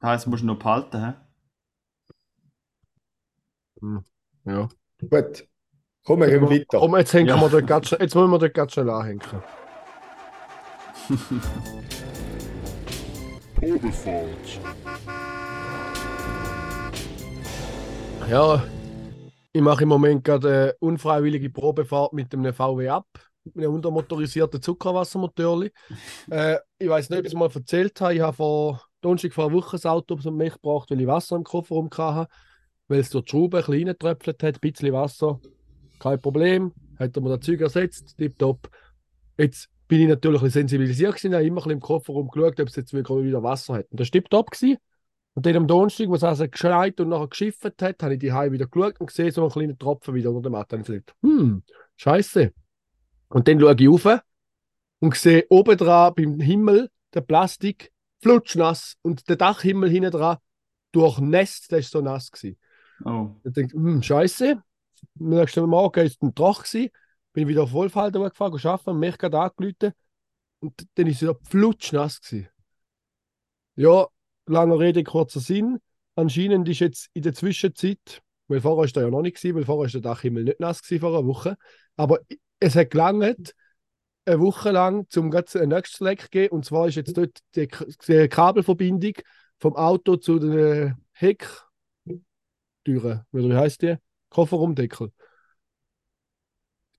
Das heisst, du musst ihn noch behalten, hä? Ja. Gut. Komm, wir gehen weiter. Komm, jetzt hängen Ja. wir dort ganz schnell, jetzt wollen wir ganz schnell anhängen. *laughs* Probefahrt. Ja, ich mache im Moment gerade eine unfreiwillige Probefahrt mit einem VW ab, mit einem untermotorisierten Zuckerwassermotorli. äh, ich weiß nicht, ob ich es mal erzählt habe. Ich habe vor Donnerstag vor einer Woche das Auto zum mich gebracht, weil ich Wasser im Kofferraum hatte, weil es durch die Schraube ein bisschen reingetröpfelt hat, ein bisschen Wasser. Kein Problem, hat er mir das Zeug ersetzt, tipptopp. Jetzt bin ich natürlich ein bisschen sensibilisiert gewesen, habe immer ein bisschen im Kofferraum geschaut, ob es jetzt wieder Wasser hat. Und das war tipptopp. Und dann am Donnerstag, wo es also geschneit und nachher geschifft hat, habe ich die Heim wieder geschaut und gesehen, so einen kleinen Tropfen wieder unter der Matte. Und ich gesagt, hm, scheiße. Und dann schaue ich rauf und sehe oben dran beim Himmel der Plastik flutschnass und der Dachhimmel hinten dran durchnässt, der ist so nass gewesen. Oh. Ich denke, hm, scheiße. Am nächsten Morgen ist es ein Troch gewesen. Bin wieder auf Wolfhalter gefahren, arbeiten, mich gerade angerufen. Und dann ist es wieder flutschnass gewesen. Ja, langer Rede, kurzer Sinn. Anscheinend ist jetzt in der Zwischenzeit, weil vorher ist ja noch nicht gewesen, weil vorher ist der Dachhimmel nicht nass gewesen vor einer Woche, aber es hat gelangt, eine Woche lang, um gerade ein nächstes Leck zu geben. Und zwar ist jetzt dort die, Kabelverbindung vom Auto zu den Hecktüren, wie heißt die? Kofferraumdeckel.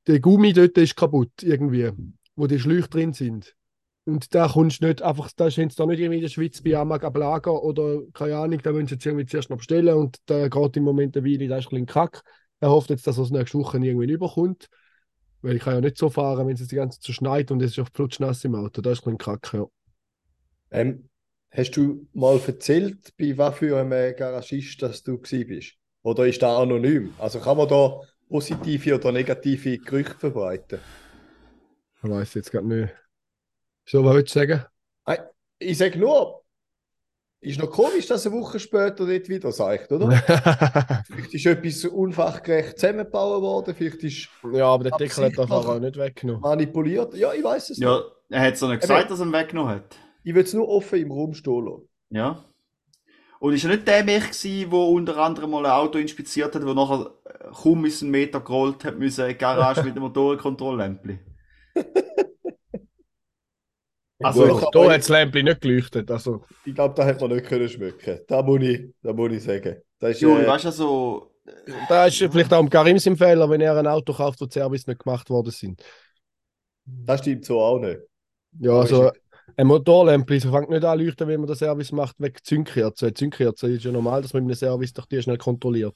Der Gummi dort ist kaputt, irgendwie, wo die Schläuche drin sind. Und da kommst du nicht einfach, da haben sie da nicht irgendwie in der Schweiz bei Amag am Lager oder keine Ahnung, da müssen sie jetzt irgendwie zuerst noch bestellen und da geht im Moment eine Weile, da ist ein bisschen kack. Er hofft jetzt, dass er es nächste Woche irgendwie überkommt. Weil ich kann ja nicht so fahren, wenn es die ganze Zeit so schneit und es ist auf flutschnass im Auto. Da ist ein bisschen kack, ja. Ähm, hast du mal erzählt, bei was für einem Garagist dass du bist? Oder ist das anonym? Also kann man da positive oder negative Gerüchte verbreiten? Ich weiß jetzt gerade nicht. So, was willst du sagen? Ich sage nur, ist noch komisch, dass eine Woche später nicht wieder sagt, oder? *laughs* vielleicht ist etwas unfachgerecht zusammengebaut worden, vielleicht ist ja, aber der Deckel hat Fahrer auch nicht weggenommen. manipuliert. Ja, ich weiß es nicht. Ja, er hat es noch nicht gesagt, dass er ihn weggenommen hat. Ich will es nur offen im Raum stehen lassen. Ja. Und ist er nicht der Mech gewesen, der unter anderem mal ein Auto inspiziert hat, der nachher äh, kaum einen Meter gerollt hat, müssen in die Garage *laughs* mit dem Motorenkontrolllämpchen? *laughs* Also. Also, da hat das Lämpchen nicht geleuchtet. Also, Ich glaube, da hätte man nicht können schmücken. Da muss ich, da muss ich sagen. Das ist, Juri, äh, weißt du, so, da ist vielleicht auch im Karim sein Fehler, wenn er ein Auto kauft, wo die Service nicht gemacht worden sind. das stimmt so auch nicht. Ja, Aber also ist- ein Motorlämpchen so fängt nicht an zu leuchten, wenn man den Service macht, wegen Zündkerzen. Zündkerzen ist ja normal, dass man mit einem Service doch die schnell kontrolliert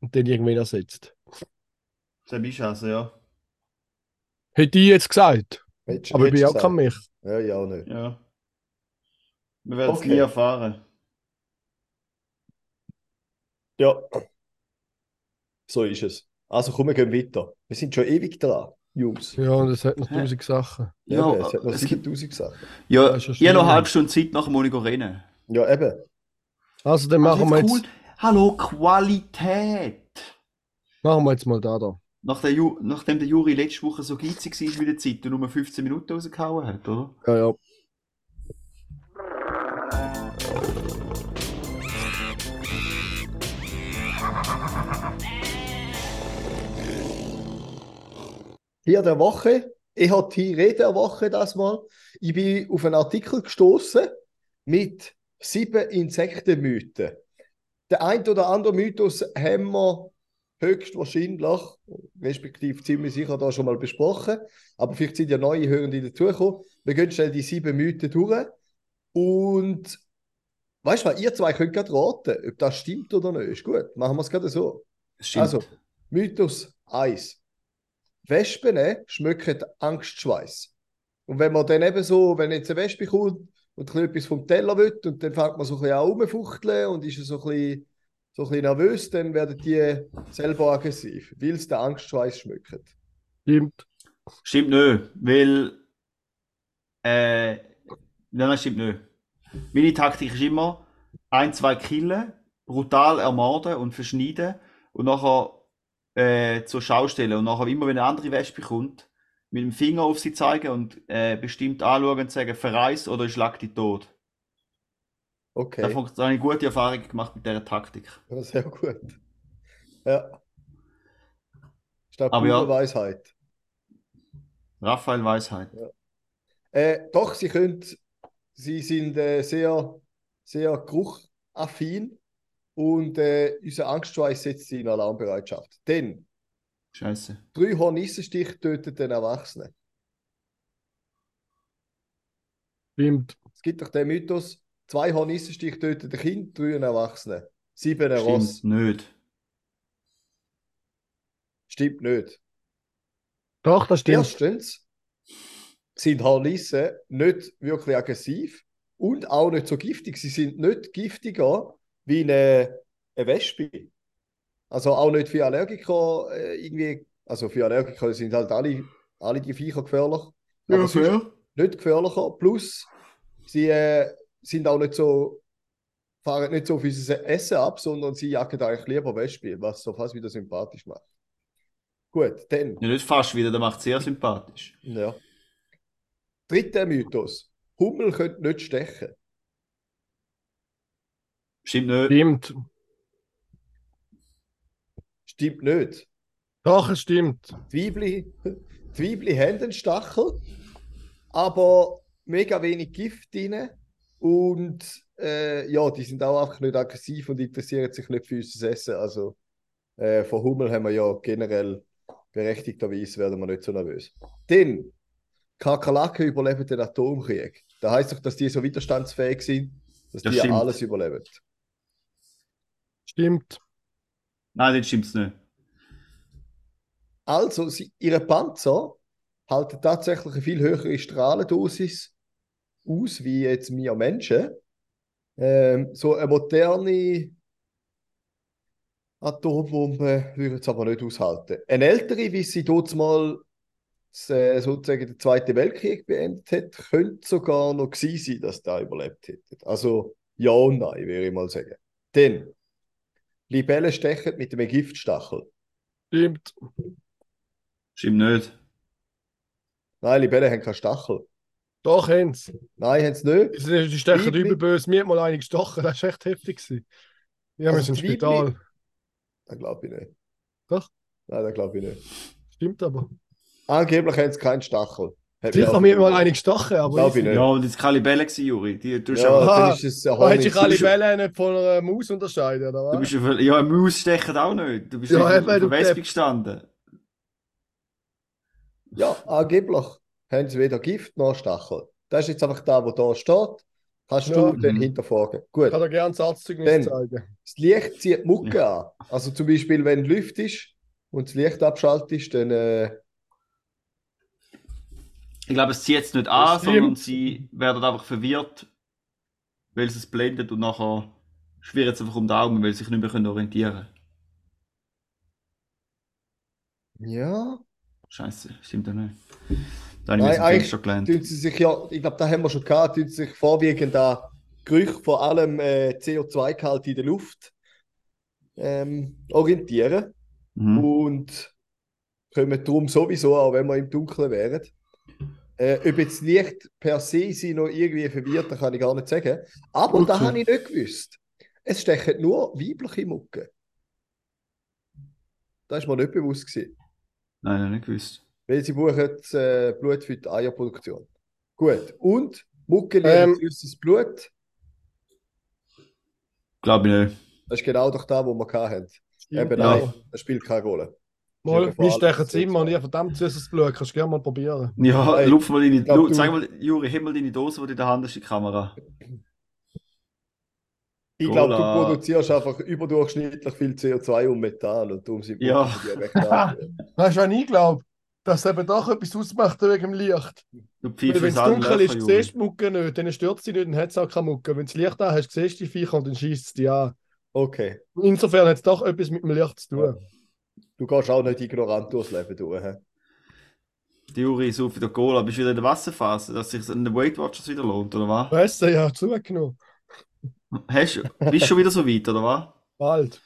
und den irgendwann ersetzt. bist also, ja. Hätte ich jetzt gesagt, Hättest- aber ich bin auch kein gesagt. Ja, ich auch nicht. Ja. Wir werden es Okay. nie erfahren. Ja. So ist es. Also komm, wir gehen weiter. Wir sind schon ewig dran, Jungs. Ja, und es hat noch Hä? tausend Sachen. Ja, eben, es hat noch es gibt, 7000 Sachen. ja, ist ja ich habe noch schlimm. eine halbe Stunde Zeit, nachher muss ich rennen. Ja, eben. Also, dann Also machen wir jetzt jetzt, cool. Hallo, Qualität! machen wir jetzt mal da da. Nach der nachdem der Juri letzte Woche so geizig war mit der Zeit und nur 15 Minuten rausgehauen hat, oder? Ja, ja. Hier der Woche. Ich habe die Rede der Woche das mal. Ich bin auf einen Artikel gestoßen mit sieben Insektenmythen. Der ein oder andere Mythos haben wir höchstwahrscheinlich, respektive ziemlich sicher, da schon mal besprochen. Aber vielleicht sind ja neue Hörende dazugekommen. Wir gehen schnell die sieben Mythen durch. Und weißt du was, ihr zwei könnt gerade raten, ob das stimmt oder nicht. Ist gut, machen wir es gerade so. Stimmt. Also, Mythos 1. Wespen schmücken Angstschweiß. Und wenn man dann eben so, wenn jetzt eine Wespe kommt und ein bisschen etwas vom Teller will und dann fängt man so ein bisschen an rumfuchteln und ist so ein bisschen, so ein bisschen nervös, dann werden die selber aggressiv, weil sie den Angstschweiß schmücken. Stimmt. Stimmt nicht, weil. Äh, nein, nein, stimmt nicht. Meine Taktik ist immer, ein, zwei killen, brutal ermorden und verschneiden und nachher äh, zur Schau stellen. Und nachher, immer wenn eine andere Wespe kommt, mit dem Finger auf sie zeigen und äh, bestimmt anschauen und sagen, verreis oder ich schlag dich tot. Da, Okay, da habe ich gute Erfahrungen gemacht mit dieser Taktik. ja, sehr gut. Ja. Statt Aber ja. Weisheit. Raphael Weisheit. Äh, doch, sie können, sie sind äh, sehr, sehr geruchaffin und äh, unser Angstschweiß setzt sie in Alarmbereitschaft. Denn Scheiße. drei Hornissenstich töten den Erwachsenen. Stimmt. Es gibt doch den Mythos, zwei Hornissenstich töten ein Kind, drei einen Erwachsenen. Sieben ein Ross. Stimmt nicht. Stimmt nicht. Doch, das stimmt. Erstens sind Hornissen nicht wirklich aggressiv und auch nicht so giftig. Sie sind nicht giftiger wie eine, eine Wespe. Also auch nicht für Allergiker äh, irgendwie. Also für Allergiker sind halt alle, alle die Viecher gefährlich. Aber sonst nicht gefährlicher. Plus, sie äh, sind auch nicht so, fahren nicht so auf unser Essen ab, sondern sie jagen eigentlich lieber Wespe, was so fast wieder sympathisch macht. Gut, dann. Ja, nicht fast wieder, der macht sehr sympathisch. Ja. Dritter Mythos. Hummel können nicht stechen. Stimmt nicht. Stimmt. Stimmt nicht. Doch, es stimmt. Die Weibli haben einen Stachel, aber mega wenig Gift drin. Und äh, ja, die sind auch einfach nicht aggressiv und interessieren sich nicht für unser Essen. Also äh, von Hummel haben wir ja generell berechtigterweise werden wir nicht so nervös. Denn Kakerlaken überleben den Atomkrieg. Da heißt doch, dass die so widerstandsfähig sind, dass Das die stimmt. alles überleben. Stimmt. Nein, das stimmt's nicht. Also, sie, ihre Panzer halten tatsächlich eine viel höhere Strahlendosis aus, wie jetzt wir Menschen. Ähm, so eine moderne Atombombe würde es aber nicht aushalten. Eine ältere, wie sie dort mal äh, sozusagen den Zweiten Weltkrieg beendet hat, könnte sogar noch gewesen sein, dass da überlebt hätte. Also Ja und nein, würde ich mal sagen. Dann, Libellen stechen mit einem Giftstachel. Stimmt. Stimmt nicht. Nein, Libellen haben keinen Stachel. Doch, Hens. Nein, haben sie nicht. Die die stechen böse. Mir hat mal eine gestochen. Das war echt heftig. gewesen. Ja, wir Also sind im Spital. Das glaube ich nicht. Doch. Nein, das glaube ich nicht. Stimmt aber. Angeblich haben sie keinen Stachel. Hat Sicher, auch- mir hat mal eine gestochen, aber. Glaube ich nicht. Ja, und jetzt keine Libelle gewesen, Juri. Die, du, hast Ja, aber, dann ist es ein Da hättest du Bälle nicht von einer Maus unterscheiden, oder du was? bist ja, für- ja, eine Maus stechen auch nicht. Du bist Ja, ja, auf du der Wespe gestanden. Ja, angeblich haben sie weder Gift noch Stachel. Das ist jetzt einfach da, wo da steht. Kannst Ja. du dann Mhm. hinterfragen. Gut. Ich kann dir gerne das Arztzeugnis Dann. zeigen. Das Licht zieht die Mucke an. Also zum Beispiel, wenn Luft ist und das Licht abschaltet, dann äh, Ich glaube, es zieht jetzt nicht an, Das stimmt. sondern sie werden einfach verwirrt, weil es es blendet und nachher schwirrt es einfach um die Augen, weil sie sich nicht mehr können orientieren ja, Scheiße, stimmt ja nicht. Da habe ich Nein, eigentlich Fenster gelernt. tun sie sich ja, ich glaube, da haben wir schon gehabt, tun sie sich vorwiegend an Gerüche, vor allem äh, CO2-Gehalt in der Luft ähm, orientieren Mhm. und kommen darum sowieso, auch wenn wir im Dunkeln wären. Äh, ob jetzt Licht per se sie noch irgendwie verwirrt, das kann ich gar nicht sagen. Aber da Okay. habe ich nicht gewusst. Es stechen nur weibliche Mucke. Das ist mir nicht bewusst gewesen. Nein, nein, nicht gewusst. Weil sie brauchen äh, Blut für die Eierproduktion. Gut. Und Mucke Ähm. süßes Blut. Glaube ich nicht. Das ist genau doch da, wo wir hatten. Eben Ja. nein, das spielt keine Rolle. Mal, wir stechen es immer und ich habe verdammt süßes Blut. Kannst du gerne mal probieren. Ja, Hey, lupf mal deine, glaub, du- zeig mal, Juri, heb mal deine Dose, die du in der Hand hast, in die Kamera. Ich glaube, du produzierst einfach überdurchschnittlich viel CO2 und Methan und darum sind Ja. Die recht an. *laughs* Weißt du, wenn ich glaube, dass es eben doch etwas ausmacht wegen dem Licht. Wenn es dunkel ist, Juri. siehst du die Mucke nicht, dann stört sie nicht, dann hat es auch keine Mucke. Wenn du das Licht an hast, siehst du die Viecher und dann schießt es dich an. Okay. Insofern hat es doch etwas mit dem Licht zu tun. Du gehst auch nicht ignorant durchs Leben durch. hä? Die Juri ist auf der Cola, bist du wieder in der Wasserphase, dass sich an den Weight Watchers wieder lohnt, oder was? Weißt du, ja, zugenommen. Hast, bist du schon wieder so weit, oder was? Bald.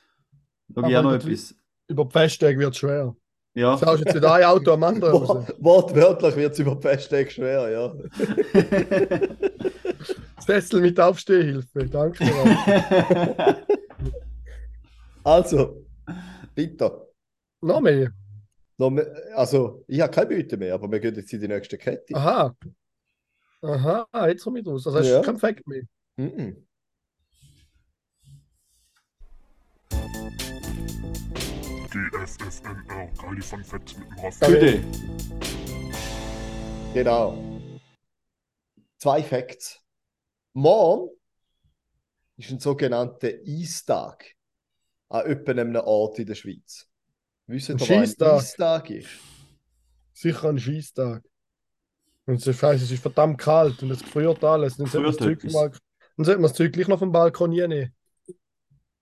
Schau ich auch noch über- etwas. Über die Festtage wird es schwer. Ja. Du hast jetzt wieder ein Auto am anderen raus. Wort- Wortwörtlich wird es über die Festtage schwer, ja. *laughs* Sessel mit Aufstehhilfe. Danke. *laughs* Also, bitte. Noch mehr. Noch mehr, also, ich habe keine Bitte mehr, aber wir gehen jetzt in die nächste Kette. Aha. Aha, jetzt komme ich raus. Also hast Ja. kein Fact mehr. Mhm. GFFNR, Kali von Fett mit dem Raff. Bitte. Genau. Zwei Facts. Morgen ist ein sogenannter Eistag an etwa einem Ort in der Schweiz. Wissen ihr, was ein. Eistag ist? Sicher ein Scheißtag. Und es ist scheiße, es ist verdammt kalt und es friert alles. Dann sollte man das Zeug, mal, dann sollte man das Zeug gleich noch vom Balkon nehmen.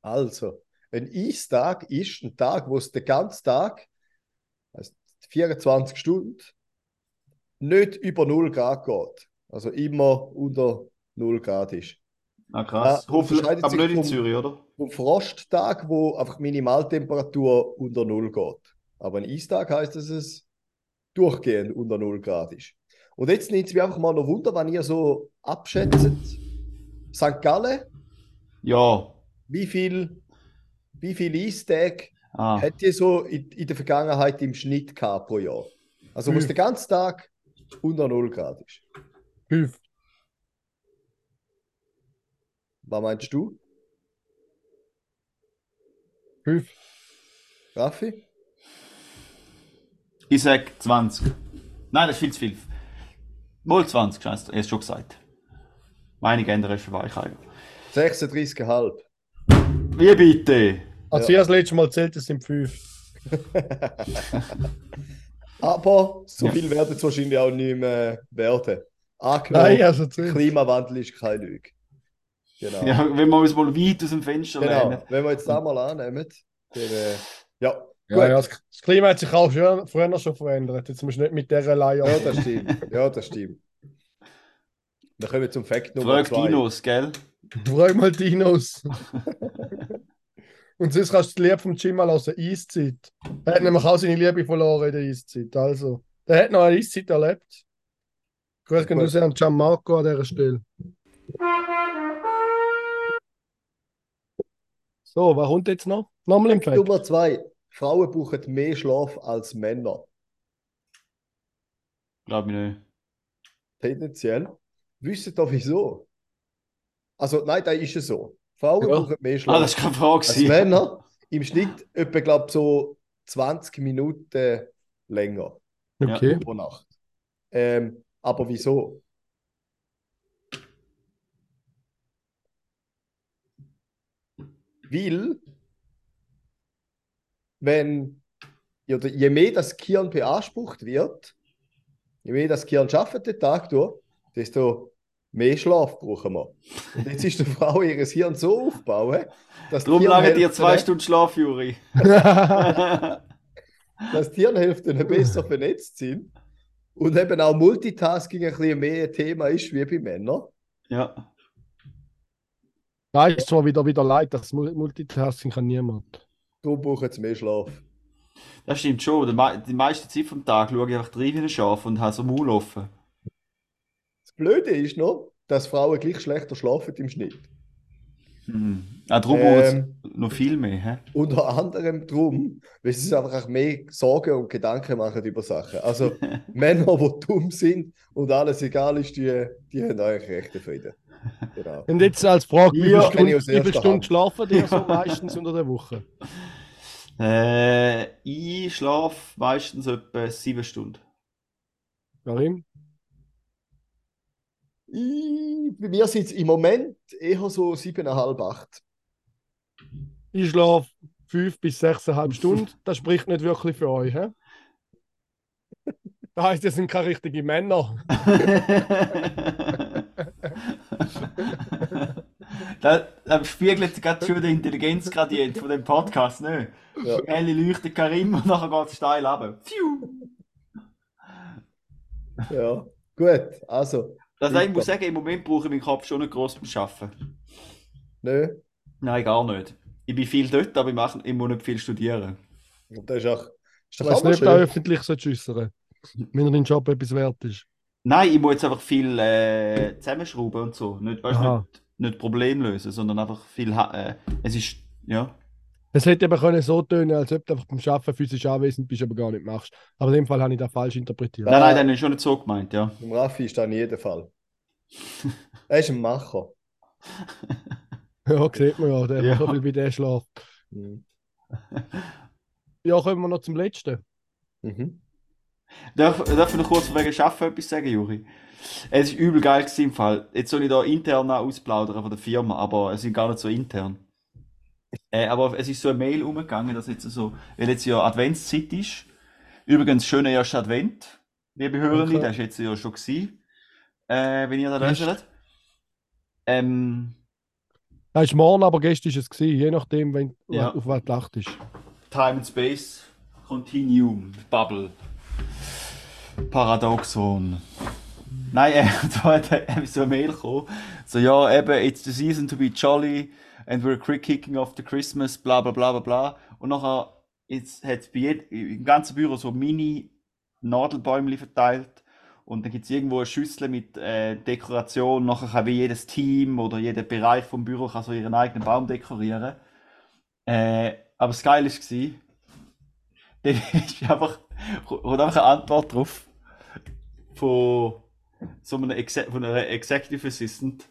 Also, ein Eistag ist ein Tag, wo es den ganzen Tag, also 24 Stunden, nicht über 0 Grad geht. Also immer unter 0 Grad ist. Ah, krass. Ja, Hoffentlich, aber nicht in Zürich, oder? Ein Frosttag, wo einfach Minimaltemperatur unter 0 geht. Aber ein Eistag heißt, dass es durchgehend unter 0 Grad ist. Und jetzt nimmt es mich einfach mal noch Wunder, wenn ihr so abschätzt. St. Gallen, Ja. wie viel, wie viel Eistage Ah. hat ihr so in, in der Vergangenheit im Schnitt gehabt pro Jahr? Also, wo es den ganzen Tag unter 0 Grad ist. Fünf. Was meinst du, Fünf. Raffi? Ich sag 20. Nein, das ist viel zu viel. Wohl 20, scheiße, hast du schon gesagt. Ist für Weicheier. 36,5. Wie bitte? Als ich das letzte Mal zählt, es sind fünf. *laughs* Aber so Ja. viel werden es wahrscheinlich auch nicht mehr werden. Angenommen, Nein, also. Klimawandel ist keine Lüge. Genau. Ja, wenn wir uns mal weit aus dem Fenster genau. lehnen. Wenn wir jetzt da mal annehmen, dann äh, ja. Ja, ja, das Klima hat sich auch früher, früher schon verändert. Jetzt musst du nicht mit dieser Leier. Ja, das stimmt. Ja, das stimmt. Wir kommen zum Fakt Nummer Frag zwei. Dinos, gell? Frag mal Dinos. *laughs* Und sonst kannst du das Lied vom Jim mal aus der Eiszeit. Er hat nämlich auch seine Liebe verloren in der Eiszeit. Also, der hat noch eine Eiszeit erlebt. Grüß gehen raus an Gianmarco an dieser Stelle. So, was kommt jetzt noch? Nochmal im Feld. Nummer zwei. Frauen brauchen mehr Schlaf als Männer. Glaube ich nicht. Tendenziell. Wisst ihr wieso? Also, nein, da ist es so. Frauen Ja. brauchen mehr Ah, Schlaf das war keine Frage. als gewesen. Männer. Im Schnitt etwa, glaube so 20 Minuten länger Okay. pro Nacht. Ähm, aber wieso? Weil, wenn, oder je mehr das Gehirn beansprucht wird, je mehr das Gehirn schafft den Tag durch, desto mehr Schlaf brauchen wir. Und jetzt ist der Frau ihr Hirn so aufgebaut, dass die Darum lange dir zwei Stunden Schlaf, Juri. *laughs* dass die Hirnhälften besser vernetzt sind und eben auch Multitasking ein bisschen mehr ein Thema ist wie bei Männern. ja. Da ist zwar wieder, wieder leid, das Mul- Multitasking kann niemand. Darum brauchen sie mehr Schlaf. Das stimmt schon. Die mei- Die meiste Zeit vom Tag schaue ich einfach rein wie ein Schaf und habe so Maul offen. Das Blöde ist noch, dass Frauen gleich schlechter schlafen im Schnitt. Hm. Ah, darum Ähm, noch viel mehr. Hä? unter anderem drum, weil sie sich einfach auch mehr Sorgen und Gedanken machen über Sachen. Also *laughs* Männer, die dumm sind und alles egal ist, die, die haben eigentlich rechten Frieden. Genau. Und jetzt als Frage, wie viele Stunden, Stunden Hand. schlafen die *laughs* so meistens unter der Woche? Äh, ich schlafe meistens etwa sieben Stunden. Karim? Ich, bei mir sind es im Moment eher so siebeneinhalb, acht. Ich schlafe fünf bis sechseinhalb Stunden. Das spricht nicht wirklich für euch. He? Das heisst, ihr sind keine richtigen Männer. *laughs* das, das spiegelt gerade schon den Intelligenzgradient von dem Podcast, ne? Ja. Helle leuchtet Karim und nachher geht es steil runter. Pfiuh. Ja, gut, also, Also ich muss sagen, im Moment brauche ich meinen Kopf schon nicht gross beim Arbeiten. nö. Nein, gar nicht. Ich bin viel dort, aber ich, mache, ich muss nicht viel studieren. Und das ist auch, ist Ich weiß nicht, ob öffentlich äußern wenn er dein Job etwas wert ist. Nein, ich muss jetzt einfach viel äh, zusammenschrauben und so. Nicht, weißt, nicht, nicht Problem lösen, sondern einfach viel. Äh, es ist. Ja. Es hätte eben können so tönen, als ob du einfach beim Arbeiten physisch anwesend bist, aber gar nicht machst. Aber in dem Fall habe ich das falsch interpretiert. Ja. Nein, nein, dann ist schon nicht so gemeint, ja. Im Raffi ist das in jedem Fall. *laughs* er ist ein Macher. *laughs* Ja, sieht man ja, der Ja. so viel bei der schlaft. Mhm. Ja, kommen wir noch zum letzten. Mhm. Darf, darf ich noch kurz wegen Schaffen etwas sagen, Juri? Es war übel geil gewesen im Fall. Jetzt soll ich da intern ausplaudern von der Firma, aber es ist gar nicht so intern. Äh, aber es ist so eine Mail umgegangen, dass jetzt so, weil jetzt ja Adventszeit ist. Übrigens, schöner erster Advent, liebe Hörende, Okay. das ist jetzt ja schon gewesen, äh, wenn ihr da Ist. hört. Ähm, Das ist morgen, aber gestern ist es gewesen, je nachdem, wenn, Ja. auf was du achtest. Time and Space Continuum Bubble Paradoxon. Nein, *laughs* äh, da hat er so eine Mail gekommen. So, ja, eben, it's the season to be jolly and we're quick kicking off the Christmas, bla bla bla bla bla. Und nachher hat es im ganzen Büro so mini Nadelbäumchen verteilt. Und dann gibt es irgendwo eine Schüssel mit äh, Dekoration. Nachher kann wie jedes Team oder jeder Bereich vom Büro kann so ihren eigenen Baum dekorieren. Äh, aber das Geile war, *laughs* dann ist einfach, einfach eine Antwort drauf von so einem Exe von einer Executive Assistant.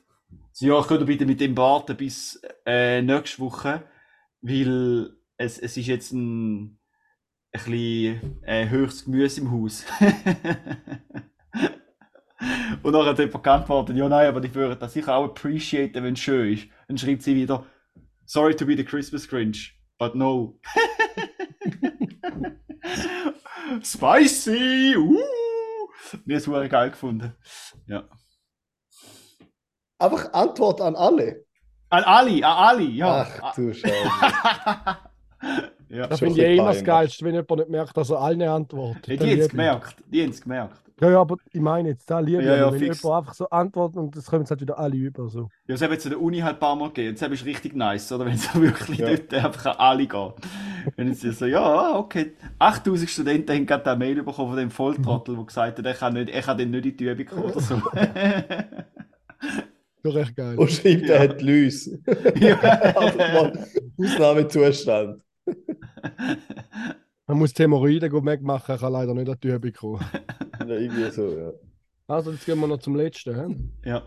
So, ja, könnt ihr bitte mit dem warten bis äh, nächste Woche, weil es, es ist jetzt ein, ein bisschen äh, höchstes Gemüse im Haus. *laughs* Und dann hat jemand geantwortet, ja nein, aber die würden das sicher auch appreciaten, wenn es schön ist. Dann schreibt sie wieder, sorry to be the Christmas Grinch, but no. *laughs* Spicy! Uh! Mir ist es geil gefunden. Ja. Einfach Antwort an alle. An Ali, an Ali, ja. Ach du Scheiße. *laughs* ja. Das finde ich eh immer das Geilste, wenn jemand nicht merkt, dass er allen antwortet. Die Dann haben es liebe ich. gemerkt. Die haben es gemerkt. Ja, ja, aber ich meine jetzt da lieber, Ja, ja, wenn fix. jemand einfach so antwortet und das kommen jetzt halt wieder alle über. So. Ja, das haben jetzt in der Uni halt ein paar Mal gegeben. Jetzt ist richtig nice, oder? *laughs* Wenn es wirklich Ja. dort einfach an alle geht. Wenn es so, ja, okay. 8000 Studenten haben gerade eine Mail bekommen von dem Volltrottel, der gesagt hat, er kann, nicht, er kann dann nicht in die Übung kommen oder so. *laughs* Ja, recht geil. Und schreibt, Ja. er hat. *laughs* Einfach mal Ausnahmezustand. *laughs* Man muss die Hämorrhoiden gut wegmachen, er kann leider nicht an die Übung kommen. Ja, irgendwie so, ja. Also, jetzt gehen wir noch zum letzten. He? ja.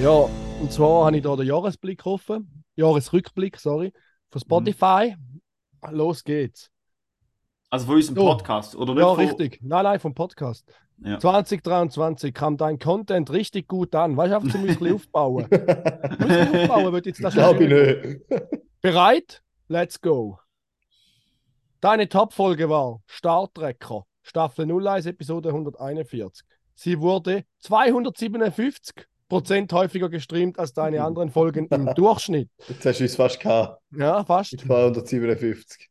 Ja, und zwar habe ich da den Jahresblick offen. Jahresrückblick, sorry. Von Spotify. Los geht's. Also von unserem So. Podcast, oder nicht? Ja, von... richtig. Nein, nein, vom Podcast. Ja. 2023 kam dein Content richtig gut an. Weißt du, einfach zum Müsli aufbauen. Müsli aufbauen wird jetzt das *laughs* Glaube ich nicht. Bereit? Let's go. Deine Top-Folge war Startrecker, Staffel 01, Episode 141. Sie wurde 257 Prozent häufiger gestreamt als deine *laughs* anderen Folgen im Durchschnitt. Jetzt hast du uns fast gehabt. Ja, fast. 257.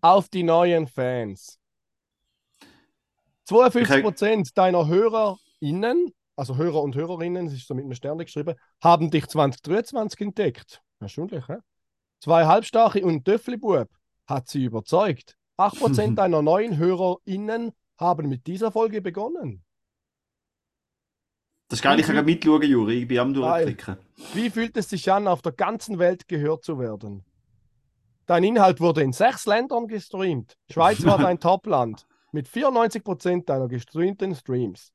Auf die neuen Fans. 52 Prozent deiner HörerInnen, also Hörer und Hörerinnen, es ist so mit einem Stern geschrieben, haben dich 2023 entdeckt. Erstaunlich, hä? Zwei Halbstarke und ein Töfflibub hat sie überzeugt. 8% *laughs* deiner neuen HörerInnen haben mit dieser Folge begonnen. Das ist geil, ich kann gerade mitschauen, Juri. Ich bin am durchklicken. Wie fühlt es sich an, auf der ganzen Welt gehört zu werden? Dein Inhalt wurde in sechs Ländern gestreamt. *laughs* Schweiz war dein Topland mit 94% deiner gestreamten Streams.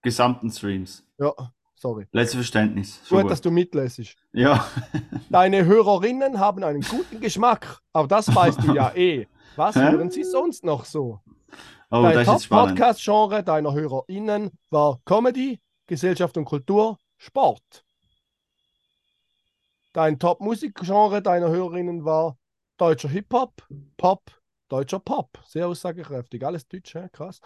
Gesamten Streams. Ja, sorry. Letztes Verständnis. Schon Gut, dass du mitlässt. Ja. *laughs* Deine Hörerinnen haben einen guten Geschmack, aber das weißt du ja eh. Was *laughs* Hä? hören sie sonst noch so? Oh, Dein. Top-Podcast-Genre deiner HörerInnen war Comedy, Gesellschaft und Kultur, Sport. Dein Top-Musik-Genre deiner HörerInnen war deutscher Hip-Hop, Pop, deutscher Pop. Sehr aussagekräftig, alles Deutsch, hä? krass.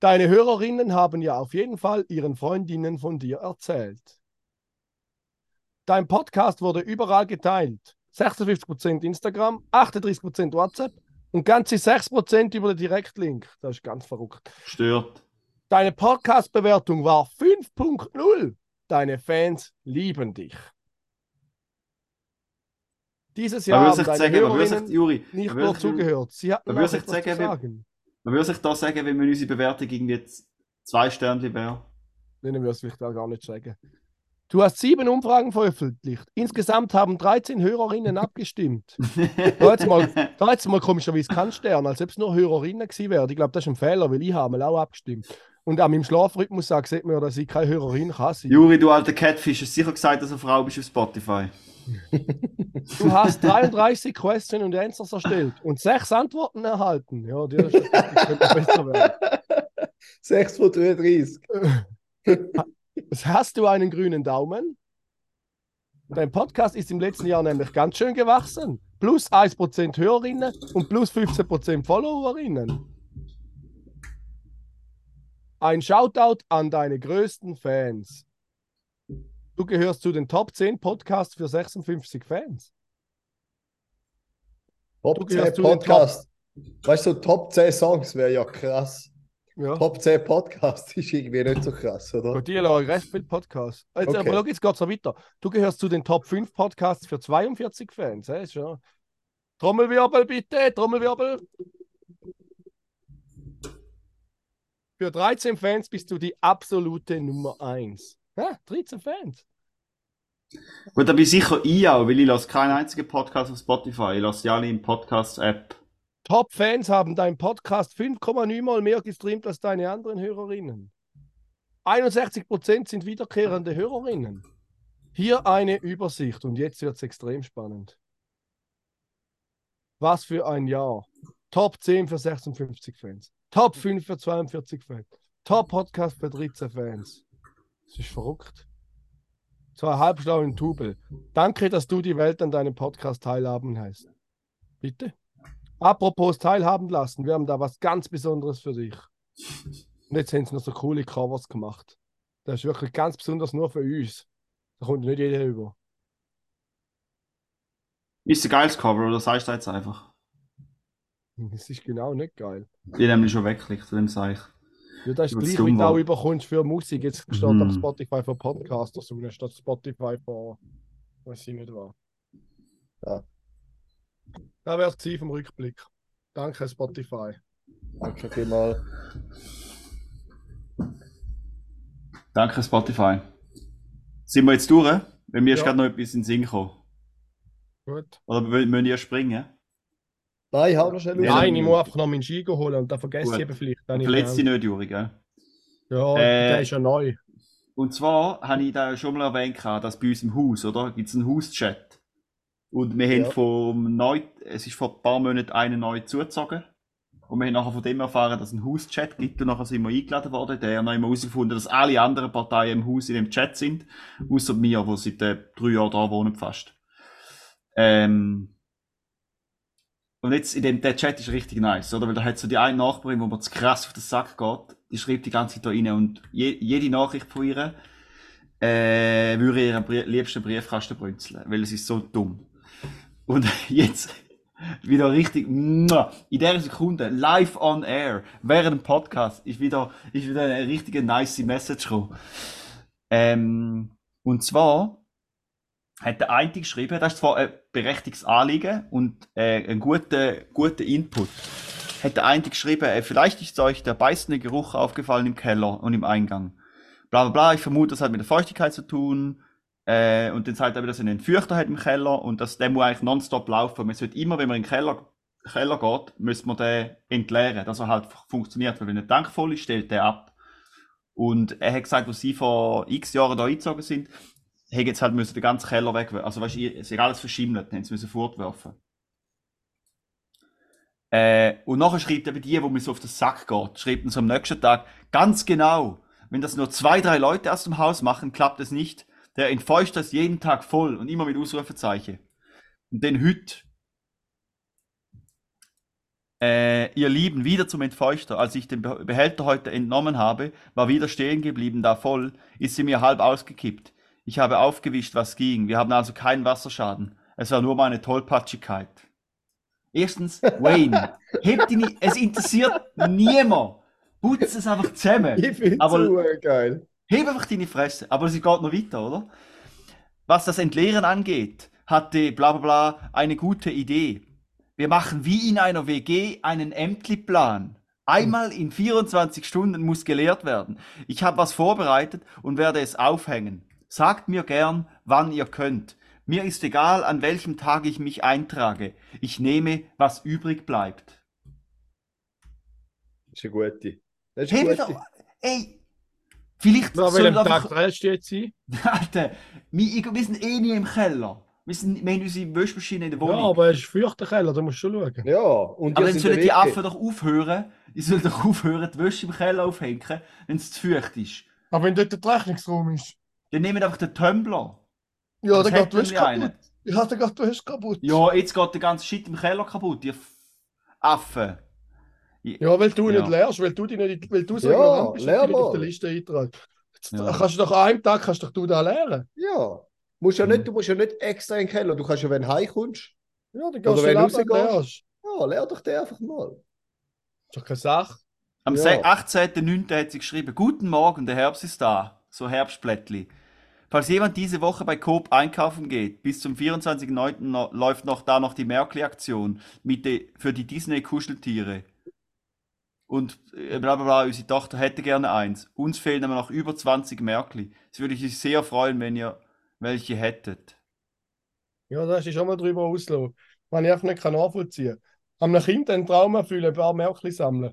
Deine Hörerinnen haben ja auf jeden Fall ihren Freundinnen von dir erzählt. Dein Podcast wurde überall geteilt. 56% Instagram, 38% WhatsApp und ganze 6% über den Direktlink. Das ist ganz verrückt. Stört. Deine Podcast-Bewertung war 5.0. Deine Fans lieben dich. Dieses Jahr Man haben deine sagen, man sich, Juri, nicht nur sich- zugehört. Sie hatten man sich etwas zu sagen, wir- sagen. man würde sich da sagen, wenn man unsere Bewertung irgendwie zwei Sterne wäre. Denen würde ich vielleicht auch gar nicht sagen. Du hast sieben Umfragen veröffentlicht. Insgesamt haben 13 Hörerinnen abgestimmt. Da *laughs* jetzt mal, da jetzt mal komischerweise kein Stern, als ob es nur Hörerinnen gewesen wären. Ich glaube, das ist ein Fehler, weil ich habe mal auch abgestimmt. Und an meinem Schlafrhythmus sagt, sieht man ja, dass ich keine Hörerin kann sein. Juri, du alter Catfish, hast sicher gesagt, dass du eine Frau bist auf Spotify. Du hast 33 Questions und Answers erstellt und sechs Antworten erhalten. Ja, die könnte besser werden. 6 von 33. Hast du einen grünen Daumen? Dein Podcast ist im letzten Jahr nämlich ganz schön gewachsen. Plus 1% Hörerinnen und plus 15% Followerinnen. Ein Shoutout an deine größten Fans. Du gehörst zu den Top 10 Podcasts für 56 Fans. Top gehörst 10 zu den Podcast. Weißt du, Top 10 Songs wäre ja krass. Ja. Top 10 Podcast *laughs* ist irgendwie nicht so krass, oder? Gut, die lagen recht viel Podcast. Jetzt, Okay. Aber schau, jetzt geht es weiter. Du gehörst zu den Top 5 Podcasts für 42 Fans. Ist ja... Trommelwirbel bitte, Trommelwirbel. Für 13 Fans bist du die absolute Nummer 1. Ja, 13 Fans. Gut, da bin ich sicher ich auch, weil ich lasse keinen einzigen Podcast auf Spotify. Ich lasse die alle in Podcast-App. Top-Fans haben deinen Podcast 5,9 Mal mehr gestreamt als deine anderen Hörerinnen. 61% sind wiederkehrende Hörerinnen. Hier eine Übersicht und jetzt wird es extrem spannend. Was für ein Jahr. Top 10 für 56 Fans. Top 5 für 42 Fans. Top Podcast für 13 Fans. Das ist verrückt. Zwei halbschlauen Tubel. Danke, dass du die Welt an deinem Podcast teilhaben heißt. Bitte? Apropos teilhaben lassen, wir haben da was ganz Besonderes für dich. Und jetzt haben sie noch so coole Covers gemacht. Das ist wirklich ganz besonders nur für uns. Da kommt nicht jeder über. Ist ein geiles Cover, oder sagst du jetzt einfach? Das ist genau nicht geil. Die nämlich schon weggeklickt, dem sage ich. Ja, das ist gleich, wie du auch war. überkommst für Musik. Jetzt steht Mhm. auf Spotify für Podcaster, so statt Spotify für. Weiß ich nicht was. Ja. Das wäre es vom Rückblick. Danke, Spotify. Danke vielmals. Danke, Spotify. Sind wir jetzt durch? Weil mir ist Ja. gerade noch etwas in den Sinn gekommen. Gut. Oder mü- müssen ihr springen? Nein, ich habe noch schnell Nein, ich muss einfach noch meinen Ski holen und dann vergesse Gut. ich eben vielleicht. Dann Verletzt dich nicht, Juri, gell? Ja, Äh, der ist ja neu. Und zwar habe ich da schon mal erwähnt, dass bei uns im Haus, oder? Gibt es einen Hauschat. Und wir haben Ja. vom neu, es ist vor ein paar Monaten einen neu zugezogen. Und wir haben nachher von dem erfahren, dass es einen Hauschat gibt. Und nachher sind wir eingeladen worden. Der hat noch immer herausgefunden, dass alle anderen Parteien im Haus in dem Chat sind. Außer mir, die seit äh, drei Jahren da wohnen fast. Ähm, und jetzt in dem, der Chat ist richtig nice, oder? Weil da hat so die eine Nachbarin, wo mir zu krass auf den Sack geht, die schreibt die ganze Zeit da rein und je, jede Nachricht von ihr, äh, würde ihr am Brie liebsten Briefkasten brünzeln, weil es ist so dumm. Und *laughs* jetzt wieder richtig, in der Sekunde, live on air, während dem Podcast, ist wieder, ist wieder eine richtige nice Message gekommen. Ähm, und zwar, hat der eine geschrieben, das ist zwar ein berechtigtes Anliegen und äh, ein guter, guter Input. Hat der eine geschrieben, äh, vielleicht ist euch der beißende Geruch aufgefallen im Keller und im Eingang. Bla bla bla, ich vermute, das hat mit der Feuchtigkeit zu tun. Äh, und dann sagt er, dass er einen Fürchter hat im Keller und dass der muss eigentlich nonstop laufen. Man sollte immer, wenn man in den Keller, Keller geht, müsste man den entleeren, dass er halt funktioniert. Weil wenn der Tank voll ist, stellt der ab. Und er hat gesagt, als sie vor x Jahren da eingezogen sind, hätten jetzt halt müssen den ganzen Keller weg, also weißt du, es ist alles verschimmelt, haben sie müssen fortwerfen. Äh, und nachher schreibt eben die, wo mir so auf den Sack geht, schreibt uns am nächsten Tag, ganz genau, wenn das nur zwei, drei Leute aus dem Haus machen, klappt es nicht. Der Entfeuchter ist jeden Tag voll und immer mit Ausrufezeichen. Und den Hüt. Äh, ihr Lieben, wieder zum Entfeuchter. Als ich den Be- Behälter heute entnommen habe, war wieder stehen geblieben, da voll, ist sie mir halb ausgekippt. Ich habe aufgewischt, was ging. Wir haben also keinen Wasserschaden. Es war nur meine Tollpatschigkeit. Erstens, Wayne, *laughs* hebt ihn es interessiert niemand. Putz es einfach zusammen. Ich finde Aber- es geil. Heb einfach deine Fresse. Aber sie geht noch weiter, oder? Was das Entleeren angeht, hatte bla bla bla eine gute Idee. Wir machen wie in einer WG einen Ämtli-Plan. Einmal in 24 Stunden muss geleert werden. Ich habe was vorbereitet und werde es aufhängen. Sagt mir gern, wann ihr könnt. Mir ist egal, an welchem Tag ich mich eintrage. Ich nehme, was übrig bleibt. Das ist eine gute. Das ist eine Hey, gute. doch, ey, vielleicht Na, soll einfach... Tag du jetzt sein? Alter, wir, wir sind eh nie im Keller. Wir, sind, wir haben unsere Wäschmaschine in der Ja, Wohnung. aber es ist Feuchterkeller, da musst du schon schauen. Ja, und aber dann sollen die. Affen doch aufhören, die sollen doch *laughs* aufhören, die Wäsche im Keller aufhängen, wenn es zu feucht ist. Aber wenn dort der Rechnungsraum ist. Dann nehmen einfach den Tumbler. Ja, Das dann geht hat du hast einen. kaputt. Ich hatte gerade, du hast kaputt. Ja, jetzt geht der ganze Shit im Keller kaputt, ihr F- Affen. Ja, weil du Ja. nicht lernst, weil du, die nicht, weil du so Ja, bist, dass du nicht auf mal. der Liste eintragen. Jetzt Ja. kannst du doch an einem Tag kannst doch du da lernen. Ja. Musst ja Mhm. nicht, du musst ja nicht extra in den Keller. Du kannst ja, wenn du heimkommst, Ja, dann Oder gehst du wenn du rausgehst. ja, lern doch den einfach mal. Das ist doch keine Sache. Am Ja. se- 18.09. hat sie geschrieben, Guten Morgen, der Herbst ist da. So Herbstblättli. Falls jemand diese Woche bei Coop einkaufen geht, bis zum 24.09. no- läuft noch da noch die de, für die Disney-Kuscheltiere. Und äh, bla bla bla, unsere Tochter hätte gerne eins. Uns fehlen aber noch über 20 Märkli. Es würde sich sehr freuen, wenn ihr welche hättet. Ja, da du schon mal drüber auslassen. Was ich einfach nicht nachvollziehen kann. Am Kind einen Traum erfüllen, ein paar Märkli sammeln.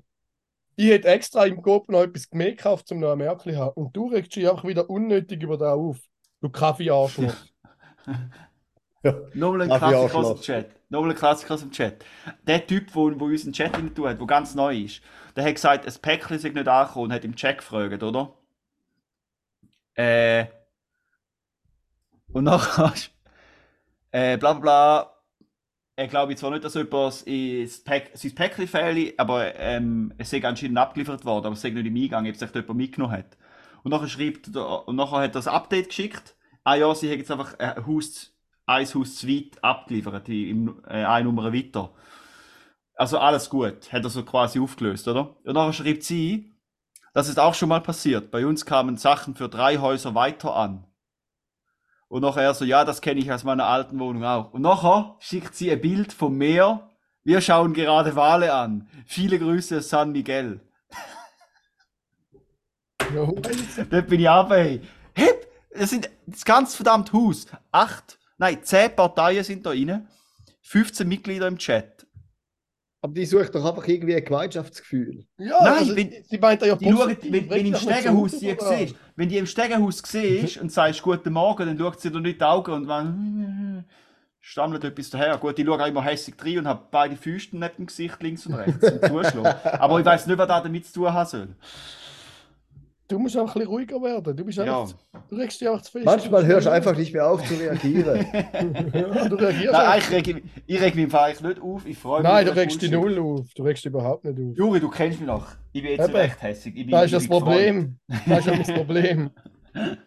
Ich hätte extra im Coop noch etwas mehr gekauft, um noch ein Märkli zu haben. Und du regst dich einfach wieder unnötig über da auf. Du Kaffee-Arschloch. *laughs* Nochmal ein Klassiker aus dem Chat. Nochmal ein Klassiker aus dem Chat. Der Typ, der wo, wo uns in den Chat rein tut, der ganz neu ist, der hat gesagt, ein Päckchen sei nicht angekommen und hat im Chat gefragt, oder? Äh. Und nachher *laughs* äh, bla bla bla. Er glaube zwar nicht, dass jemand Päck, sein Päckchen fehle, aber ähm, es sei anscheinend abgeliefert worden, aber es sei nicht im Eingang, ob es echt jemand mitgenommen hat. Und nachher schreibt er, und nachher hat er das Update geschickt. Ah ja, sie haben jetzt einfach ein Haus ein Haus zu weit abgeliefert, im, äh, eine Nummer weiter. Also alles gut, hat er so quasi aufgelöst, oder? Und dann schreibt sie, das ist auch schon mal passiert. Bei uns kamen Sachen für drei Häuser weiter an. Und nachher so, ja, das kenne ich aus meiner alten Wohnung auch. Und nachher schickt sie ein Bild vom Meer. Wir schauen gerade Wale an. Viele Grüße aus San Miguel. Ja, Dort bin ich hey. Hip! Das sind das ganze verdammte Haus. Acht, nein, zehn Parteien sind da rein. 15 Mitglieder im Chat. Aber die sucht doch einfach irgendwie ein Gemeinschaftsgefühl. ja Nein, also, wenn- sie meint ja Die positiv, wenn, wenn im Stegenhaus oder? siehst, wenn die im Stegenhaus siehst und sagst Guten Morgen, dann schaut sie dir nicht in die Augen und man stammelt etwas daher. Gut, die schauen auch immer hässlich rein und haben beide Füße neben dem Gesicht links und rechts zum Zuschlagen. *laughs* Aber ich weiß nicht, was da damit zu tun haben soll. Du musst auch ein bisschen ruhiger werden. Du bist Ja. einfach, du regst dich einfach zu fest. Manchmal hörst du einfach nicht mehr auf zu reagieren. *laughs* Ja, du reagierst Nein, ich reg, mich- ich reg mich eigentlich nicht auf. Ich freue mich. Nein, du regst dich null auf. Du regst dich überhaupt nicht auf. Juri, du kennst mich noch. Ich bin jetzt Eben. recht hässig. Ich bin, Das ist ich das. Problem. Das ist das Problem. *laughs*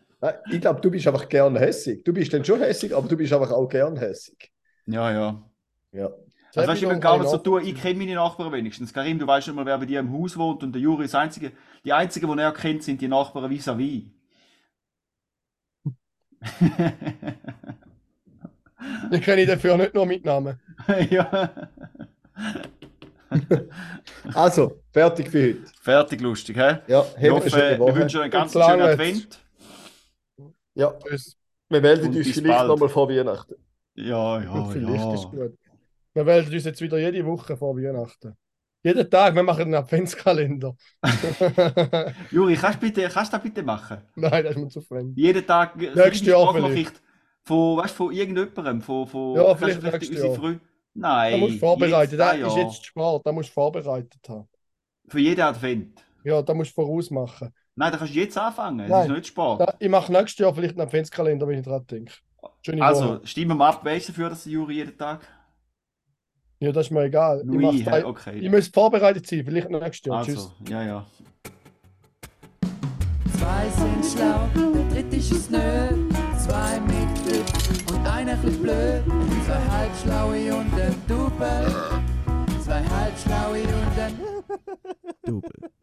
Ich glaube, du bist einfach gern hässig. Du bist dann schon hässig, aber du bist einfach auch gern hässig. Ja, ja. Ja. Also weißt ich will gar nicht so tun, ich kenne meine Nachbarn wenigstens. Karim, du weißt nicht mal, wer bei dir im Haus wohnt und der Juri ist das einzige. Die einzigen, die er kennt, sind die Nachbarn vis-à-vis. Ich kenne ich dafür nicht nur mit Namen. *laughs* ja. *laughs* Also, fertig für heute. Fertig lustig, hä? Ja, Ich hoffe, wir wünschen euch einen ganz schönen. Advent. Ja, wir melden Und uns vielleicht nochmal vor Weihnachten. Ja, ja, Vielleicht ist ja. gut. Wir melden uns jetzt wieder jede Woche vor Weihnachten. Jeden Tag, wir machen einen Adventskalender. *laughs* Juri, kannst du bitte, kannst du das bitte machen? Nein, das ist mir zu fremd. Jeden Tag so Nächstes Jahr Sprachnachricht von, weißt, von irgendjemandem, von, von Ja, vielleicht du nächstes unsere. Frü- Nein, Da musst du vorbereiten. jetzt, Das ah, ist jetzt Sport, da musst du vorbereitet haben. Für jeden Advent. Ja, da musst du vorausmachen. Nein, da kannst du jetzt anfangen. Das ist nicht Sport. Da, ich mache nächstes Jahr vielleicht einen Adventskalender, wenn ich dran denke. Schöne Also, Woche. stimmen wir ab, wer ist dafür, dass Juri jeden Tag? Ja, das ist mir egal. Mach's ich, hä? okay. ich muss vorbereitet sein, vielleicht nächstes Jahr. Tschüss. Also, ja, ja. Zwei sind schlau, der dritte ist es nö. Zwei mit Glück und einer chli blöd. Zwei halbschlaue und ein Double. Zwei halbschlaue und ein Double.